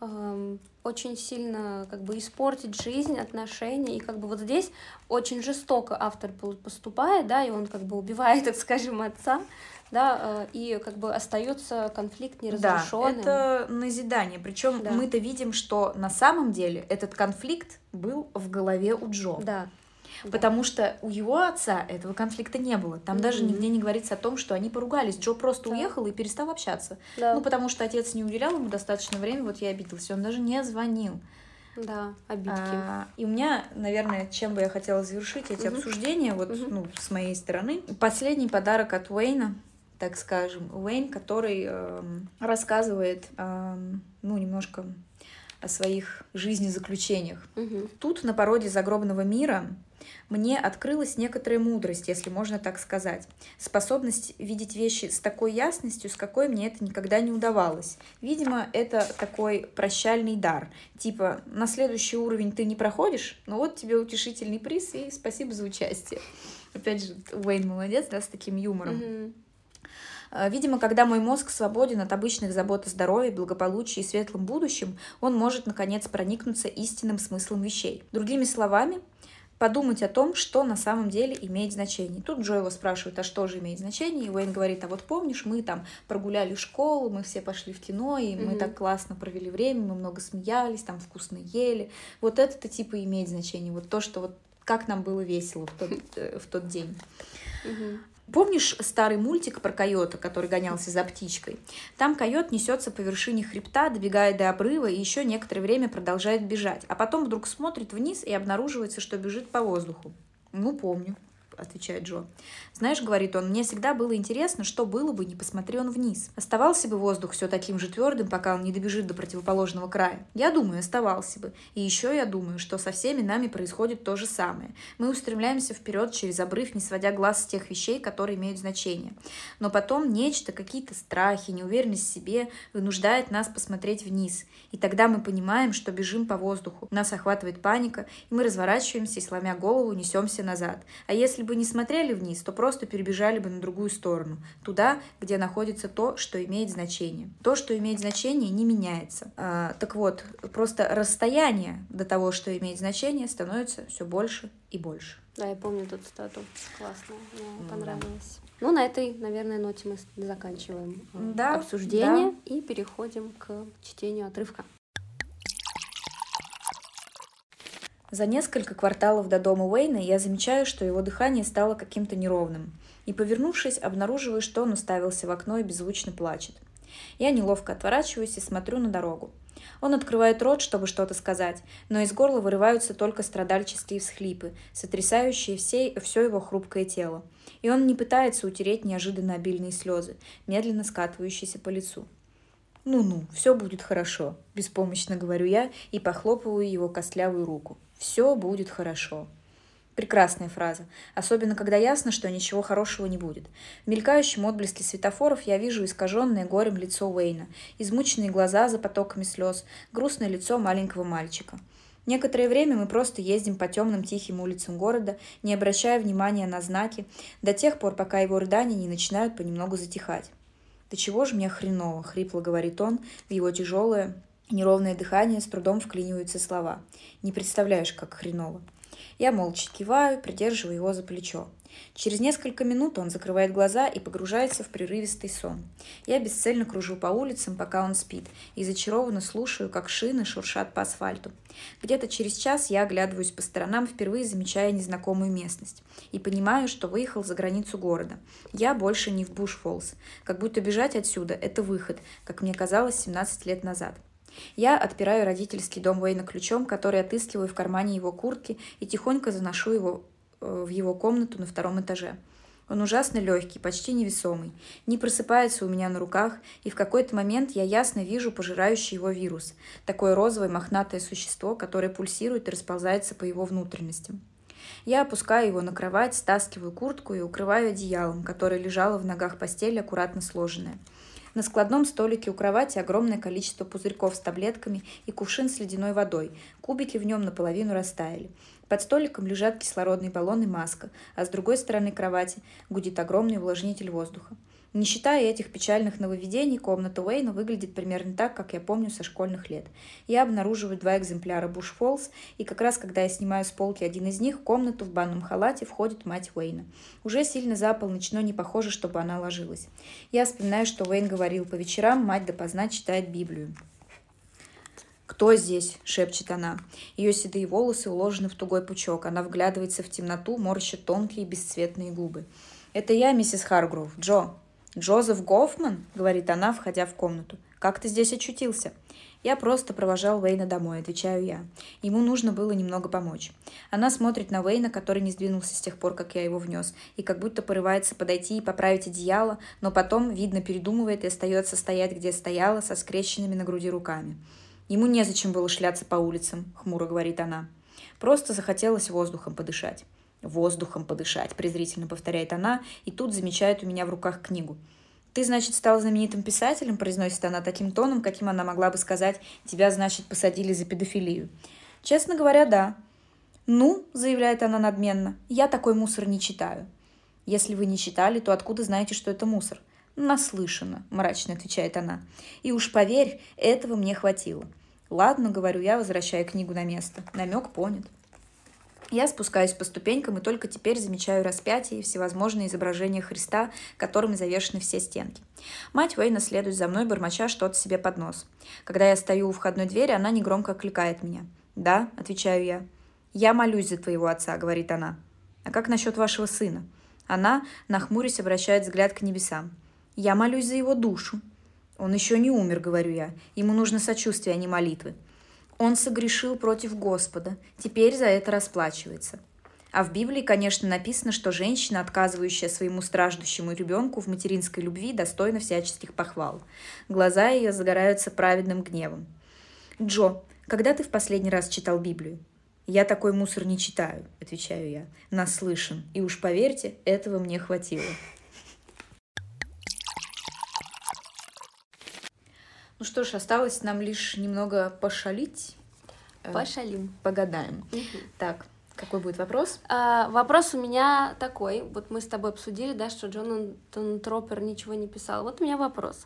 эм, очень сильно как бы испортить жизнь, отношения. И как бы вот здесь очень жестоко автор поступает, да, и он как бы убивает, так скажем, отца да, э, и как бы остается конфликт неразрешенным. Да, это назидание. Причем да. мы-то видим, что на самом деле этот конфликт был в голове у Джо. Да. Потому да. что у его отца этого конфликта не было. Там mm-hmm. даже нигде не говорится о том, что они поругались. Джо просто да. уехал и перестал общаться. Да. Ну, потому что отец не уделял ему достаточно времени, вот я обиделась. Он даже не звонил. Да, обидки. А, и у меня, наверное, чем бы я хотела завершить эти угу. обсуждения, вот, угу. ну, с моей стороны. Последний подарок от Уэйна так скажем, Уэйн, который э, рассказывает, э, ну, немножко о своих жизнезаключениях. Угу. Тут, на породе загробного мира, мне открылась некоторая мудрость, если можно так сказать. Способность видеть вещи с такой ясностью, с какой мне это никогда не удавалось. Видимо, это такой прощальный дар. Типа, на следующий уровень ты не проходишь, но вот тебе утешительный приз и спасибо за участие. Опять же, Уэйн молодец, да, с таким юмором. Угу. Э, видимо, когда мой мозг свободен от обычных забот о здоровье, благополучии и светлом будущем, он может, наконец, проникнуться истинным смыслом вещей. Другими словами, подумать о том, что на самом деле имеет значение. Тут Джо его спрашивает, а что же имеет значение? И Уэйн говорит, а вот помнишь, мы там прогуляли школу, мы все пошли в кино, и mm-hmm. мы так классно провели время, мы много смеялись, там вкусно ели. Вот это-то типа имеет значение. Вот то, что вот как нам было весело в тот, э, в тот день. Mm-hmm. Помнишь старый мультик про койота, который гонялся за птичкой? Там койот несется по вершине хребта, добегая до обрыва и еще некоторое время продолжает бежать, а потом вдруг смотрит вниз и обнаруживается, что бежит по воздуху. Ну, помню. Отвечает Джо. Знаешь, говорит он, мне всегда было интересно, что было бы, не посмотри он вниз. Оставался бы воздух все таким же твердым, пока он не добежит до противоположного края. Я думаю, оставался бы. И еще я думаю, что со всеми нами происходит то же самое. Мы устремляемся вперед через обрыв, не сводя глаз с тех вещей, которые имеют значение. Но потом нечто, какие-то страхи, неуверенность в себе вынуждает нас посмотреть вниз. И тогда мы понимаем, что бежим по воздуху. Нас охватывает паника, и мы разворачиваемся и, сломя голову, несемся назад. А если бы не смотрели вниз, то просто перебежали бы на другую сторону, туда, где находится то, что имеет значение. То, что имеет значение, не меняется. А, так вот, просто расстояние до того, что имеет значение, становится все больше и больше. Да, я помню эту цитату. Классно, мне понравилось. Ну, на этой, наверное, ноте мы заканчиваем э, да, обсуждение да. и переходим к чтению отрывка. За несколько кварталов до дома Уэйна я замечаю, что его дыхание стало каким-то неровным. И, повернувшись, обнаруживаю, что он уставился в окно и беззвучно плачет. Я неловко отворачиваюсь и смотрю на дорогу. Он открывает рот, чтобы что-то сказать, но из горла вырываются только страдальческие всхлипы, сотрясающие все, все его хрупкое тело. И он не пытается утереть неожиданно обильные слезы, медленно скатывающиеся по лицу. «Ну-ну, все будет хорошо», – беспомощно говорю я и похлопываю его костлявую руку. Все будет хорошо. Прекрасная фраза, особенно когда ясно, что ничего хорошего не будет. В мелькающем отблеске светофоров я вижу искаженное горем лицо Уэйна, измученные глаза за потоками слез, грустное лицо маленького мальчика. Некоторое время мы просто ездим по темным тихим улицам города, не обращая внимания на знаки, до тех пор, пока его рыдания не начинают понемногу затихать. «Да чего же мне хреново?» — хрипло говорит он, в его тяжелое, Неровное дыхание, с трудом вклиниваются слова. Не представляешь, как хреново. Я молча киваю, придерживаю его за плечо. Через несколько минут он закрывает глаза и погружается в прерывистый сон. Я бесцельно кружу по улицам, пока он спит, и зачарованно слушаю, как шины шуршат по асфальту. Где-то через час я оглядываюсь по сторонам, впервые замечая незнакомую местность, и понимаю, что выехал за границу города. Я больше не в Буш-Фоллс. Как будто бежать отсюда – это выход, как мне казалось 17 лет назад. Я отпираю родительский дом Уэйна ключом, который отыскиваю в кармане его куртки и тихонько заношу его э, в его комнату на втором этаже. Он ужасно легкий, почти невесомый, не просыпается у меня на руках, и в какой-то момент я ясно вижу пожирающий его вирус, такое розовое мохнатое существо, которое пульсирует и расползается по его внутренностям. Я опускаю его на кровать, стаскиваю куртку и укрываю одеялом, которое лежало в ногах постели, аккуратно сложенное – на складном столике у кровати огромное количество пузырьков с таблетками и кувшин с ледяной водой. Кубики в нем наполовину растаяли. Под столиком лежат кислородный баллон и маска, а с другой стороны кровати гудит огромный увлажнитель воздуха. Не считая этих печальных нововведений, комната Уэйна выглядит примерно так, как я помню со школьных лет. Я обнаруживаю два экземпляра Буш Фоллс, и как раз когда я снимаю с полки один из них, в комнату в банном халате входит мать Уэйна. Уже сильно за полночь, но не похоже, чтобы она ложилась. Я вспоминаю, что Уэйн говорил, по вечерам мать допоздна читает Библию. «Кто здесь?» – шепчет она. Ее седые волосы уложены в тугой пучок. Она вглядывается в темноту, морщит тонкие бесцветные губы. «Это я, миссис Харгроув. Джо!» «Джозеф Гофман?» — говорит она, входя в комнату. «Как ты здесь очутился?» «Я просто провожал Уэйна домой», — отвечаю я. Ему нужно было немного помочь. Она смотрит на Уэйна, который не сдвинулся с тех пор, как я его внес, и как будто порывается подойти и поправить одеяло, но потом, видно, передумывает и остается стоять, где стояла, со скрещенными на груди руками. «Ему незачем было шляться по улицам», — хмуро говорит она. «Просто захотелось воздухом подышать». «Воздухом подышать», — презрительно повторяет она, и тут замечает у меня в руках книгу. «Ты, значит, стал знаменитым писателем?» — произносит она таким тоном, каким она могла бы сказать «тебя, значит, посадили за педофилию». «Честно говоря, да». «Ну», — заявляет она надменно, — «я такой мусор не читаю». «Если вы не читали, то откуда знаете, что это мусор?» «Наслышано», — мрачно отвечает она. «И уж поверь, этого мне хватило». «Ладно», — говорю я, возвращая книгу на место. Намек понят. Я спускаюсь по ступенькам и только теперь замечаю распятие и всевозможные изображения Христа, которыми завешены все стенки. Мать Уэйна следует за мной, бормоча что-то себе под нос. Когда я стою у входной двери, она негромко окликает меня. «Да», — отвечаю я. «Я молюсь за твоего отца», — говорит она. «А как насчет вашего сына?» Она, нахмурясь, обращает взгляд к небесам. «Я молюсь за его душу». «Он еще не умер», — говорю я. «Ему нужно сочувствие, а не молитвы». Он согрешил против Господа, теперь за это расплачивается. А в Библии, конечно, написано, что женщина, отказывающая своему страждущему ребенку в материнской любви, достойна всяческих похвал. Глаза ее загораются праведным гневом. Джо, когда ты в последний раз читал Библию? Я такой мусор не читаю, отвечаю я. Наслышан. И уж поверьте, этого мне хватило. Ну что ж, осталось нам лишь немного пошалить. Э, Пошалим. Погадаем. Так, какой будет вопрос? А, вопрос у меня такой. Вот мы с тобой обсудили, да, что Джонатан Троппер ничего не писал. Вот у меня вопрос.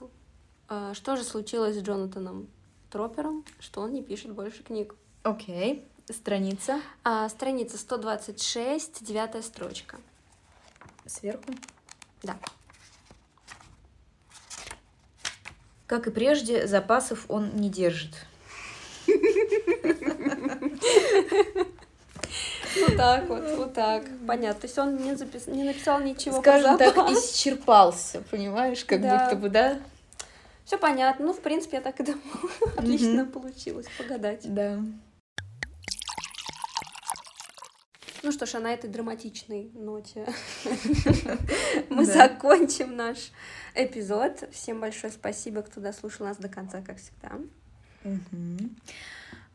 А, что же случилось с Джонатаном Троппером, что он не пишет больше книг? Окей. Страница. А, страница 126, девятая строчка. Сверху? Да. Как и прежде, запасов он не держит. Вот так вот, вот так. Понятно. То есть он не, запис... не написал ничего Скажем так, исчерпался, понимаешь, как Да. будто бы, да? Все понятно. Ну, в принципе, я так и думала. Отлично получилось погадать. Да. Ну что ж, а на этой драматичной ноте мы закончим наш эпизод. Всем большое спасибо, кто дослушал нас до конца, как всегда.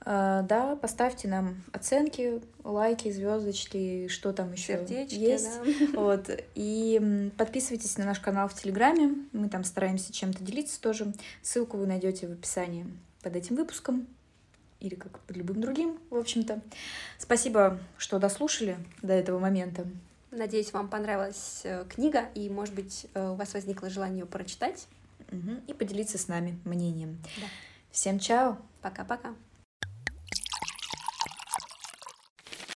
А, Да, поставьте нам оценки, лайки, звездочки, что там еще Сердечки, есть. да. Вот. И подписывайтесь на наш канал в Телеграме. Мы там стараемся чем-то делиться тоже. Ссылку вы найдете в описании под этим выпуском. Или как под любым другим, в общем-то. Спасибо, что дослушали до этого момента. Надеюсь, вам понравилась э, книга, и, может быть, э, у вас возникло желание ее прочитать. Мгм. И поделиться с нами мнением. Да. Всем чао! Пока-пока.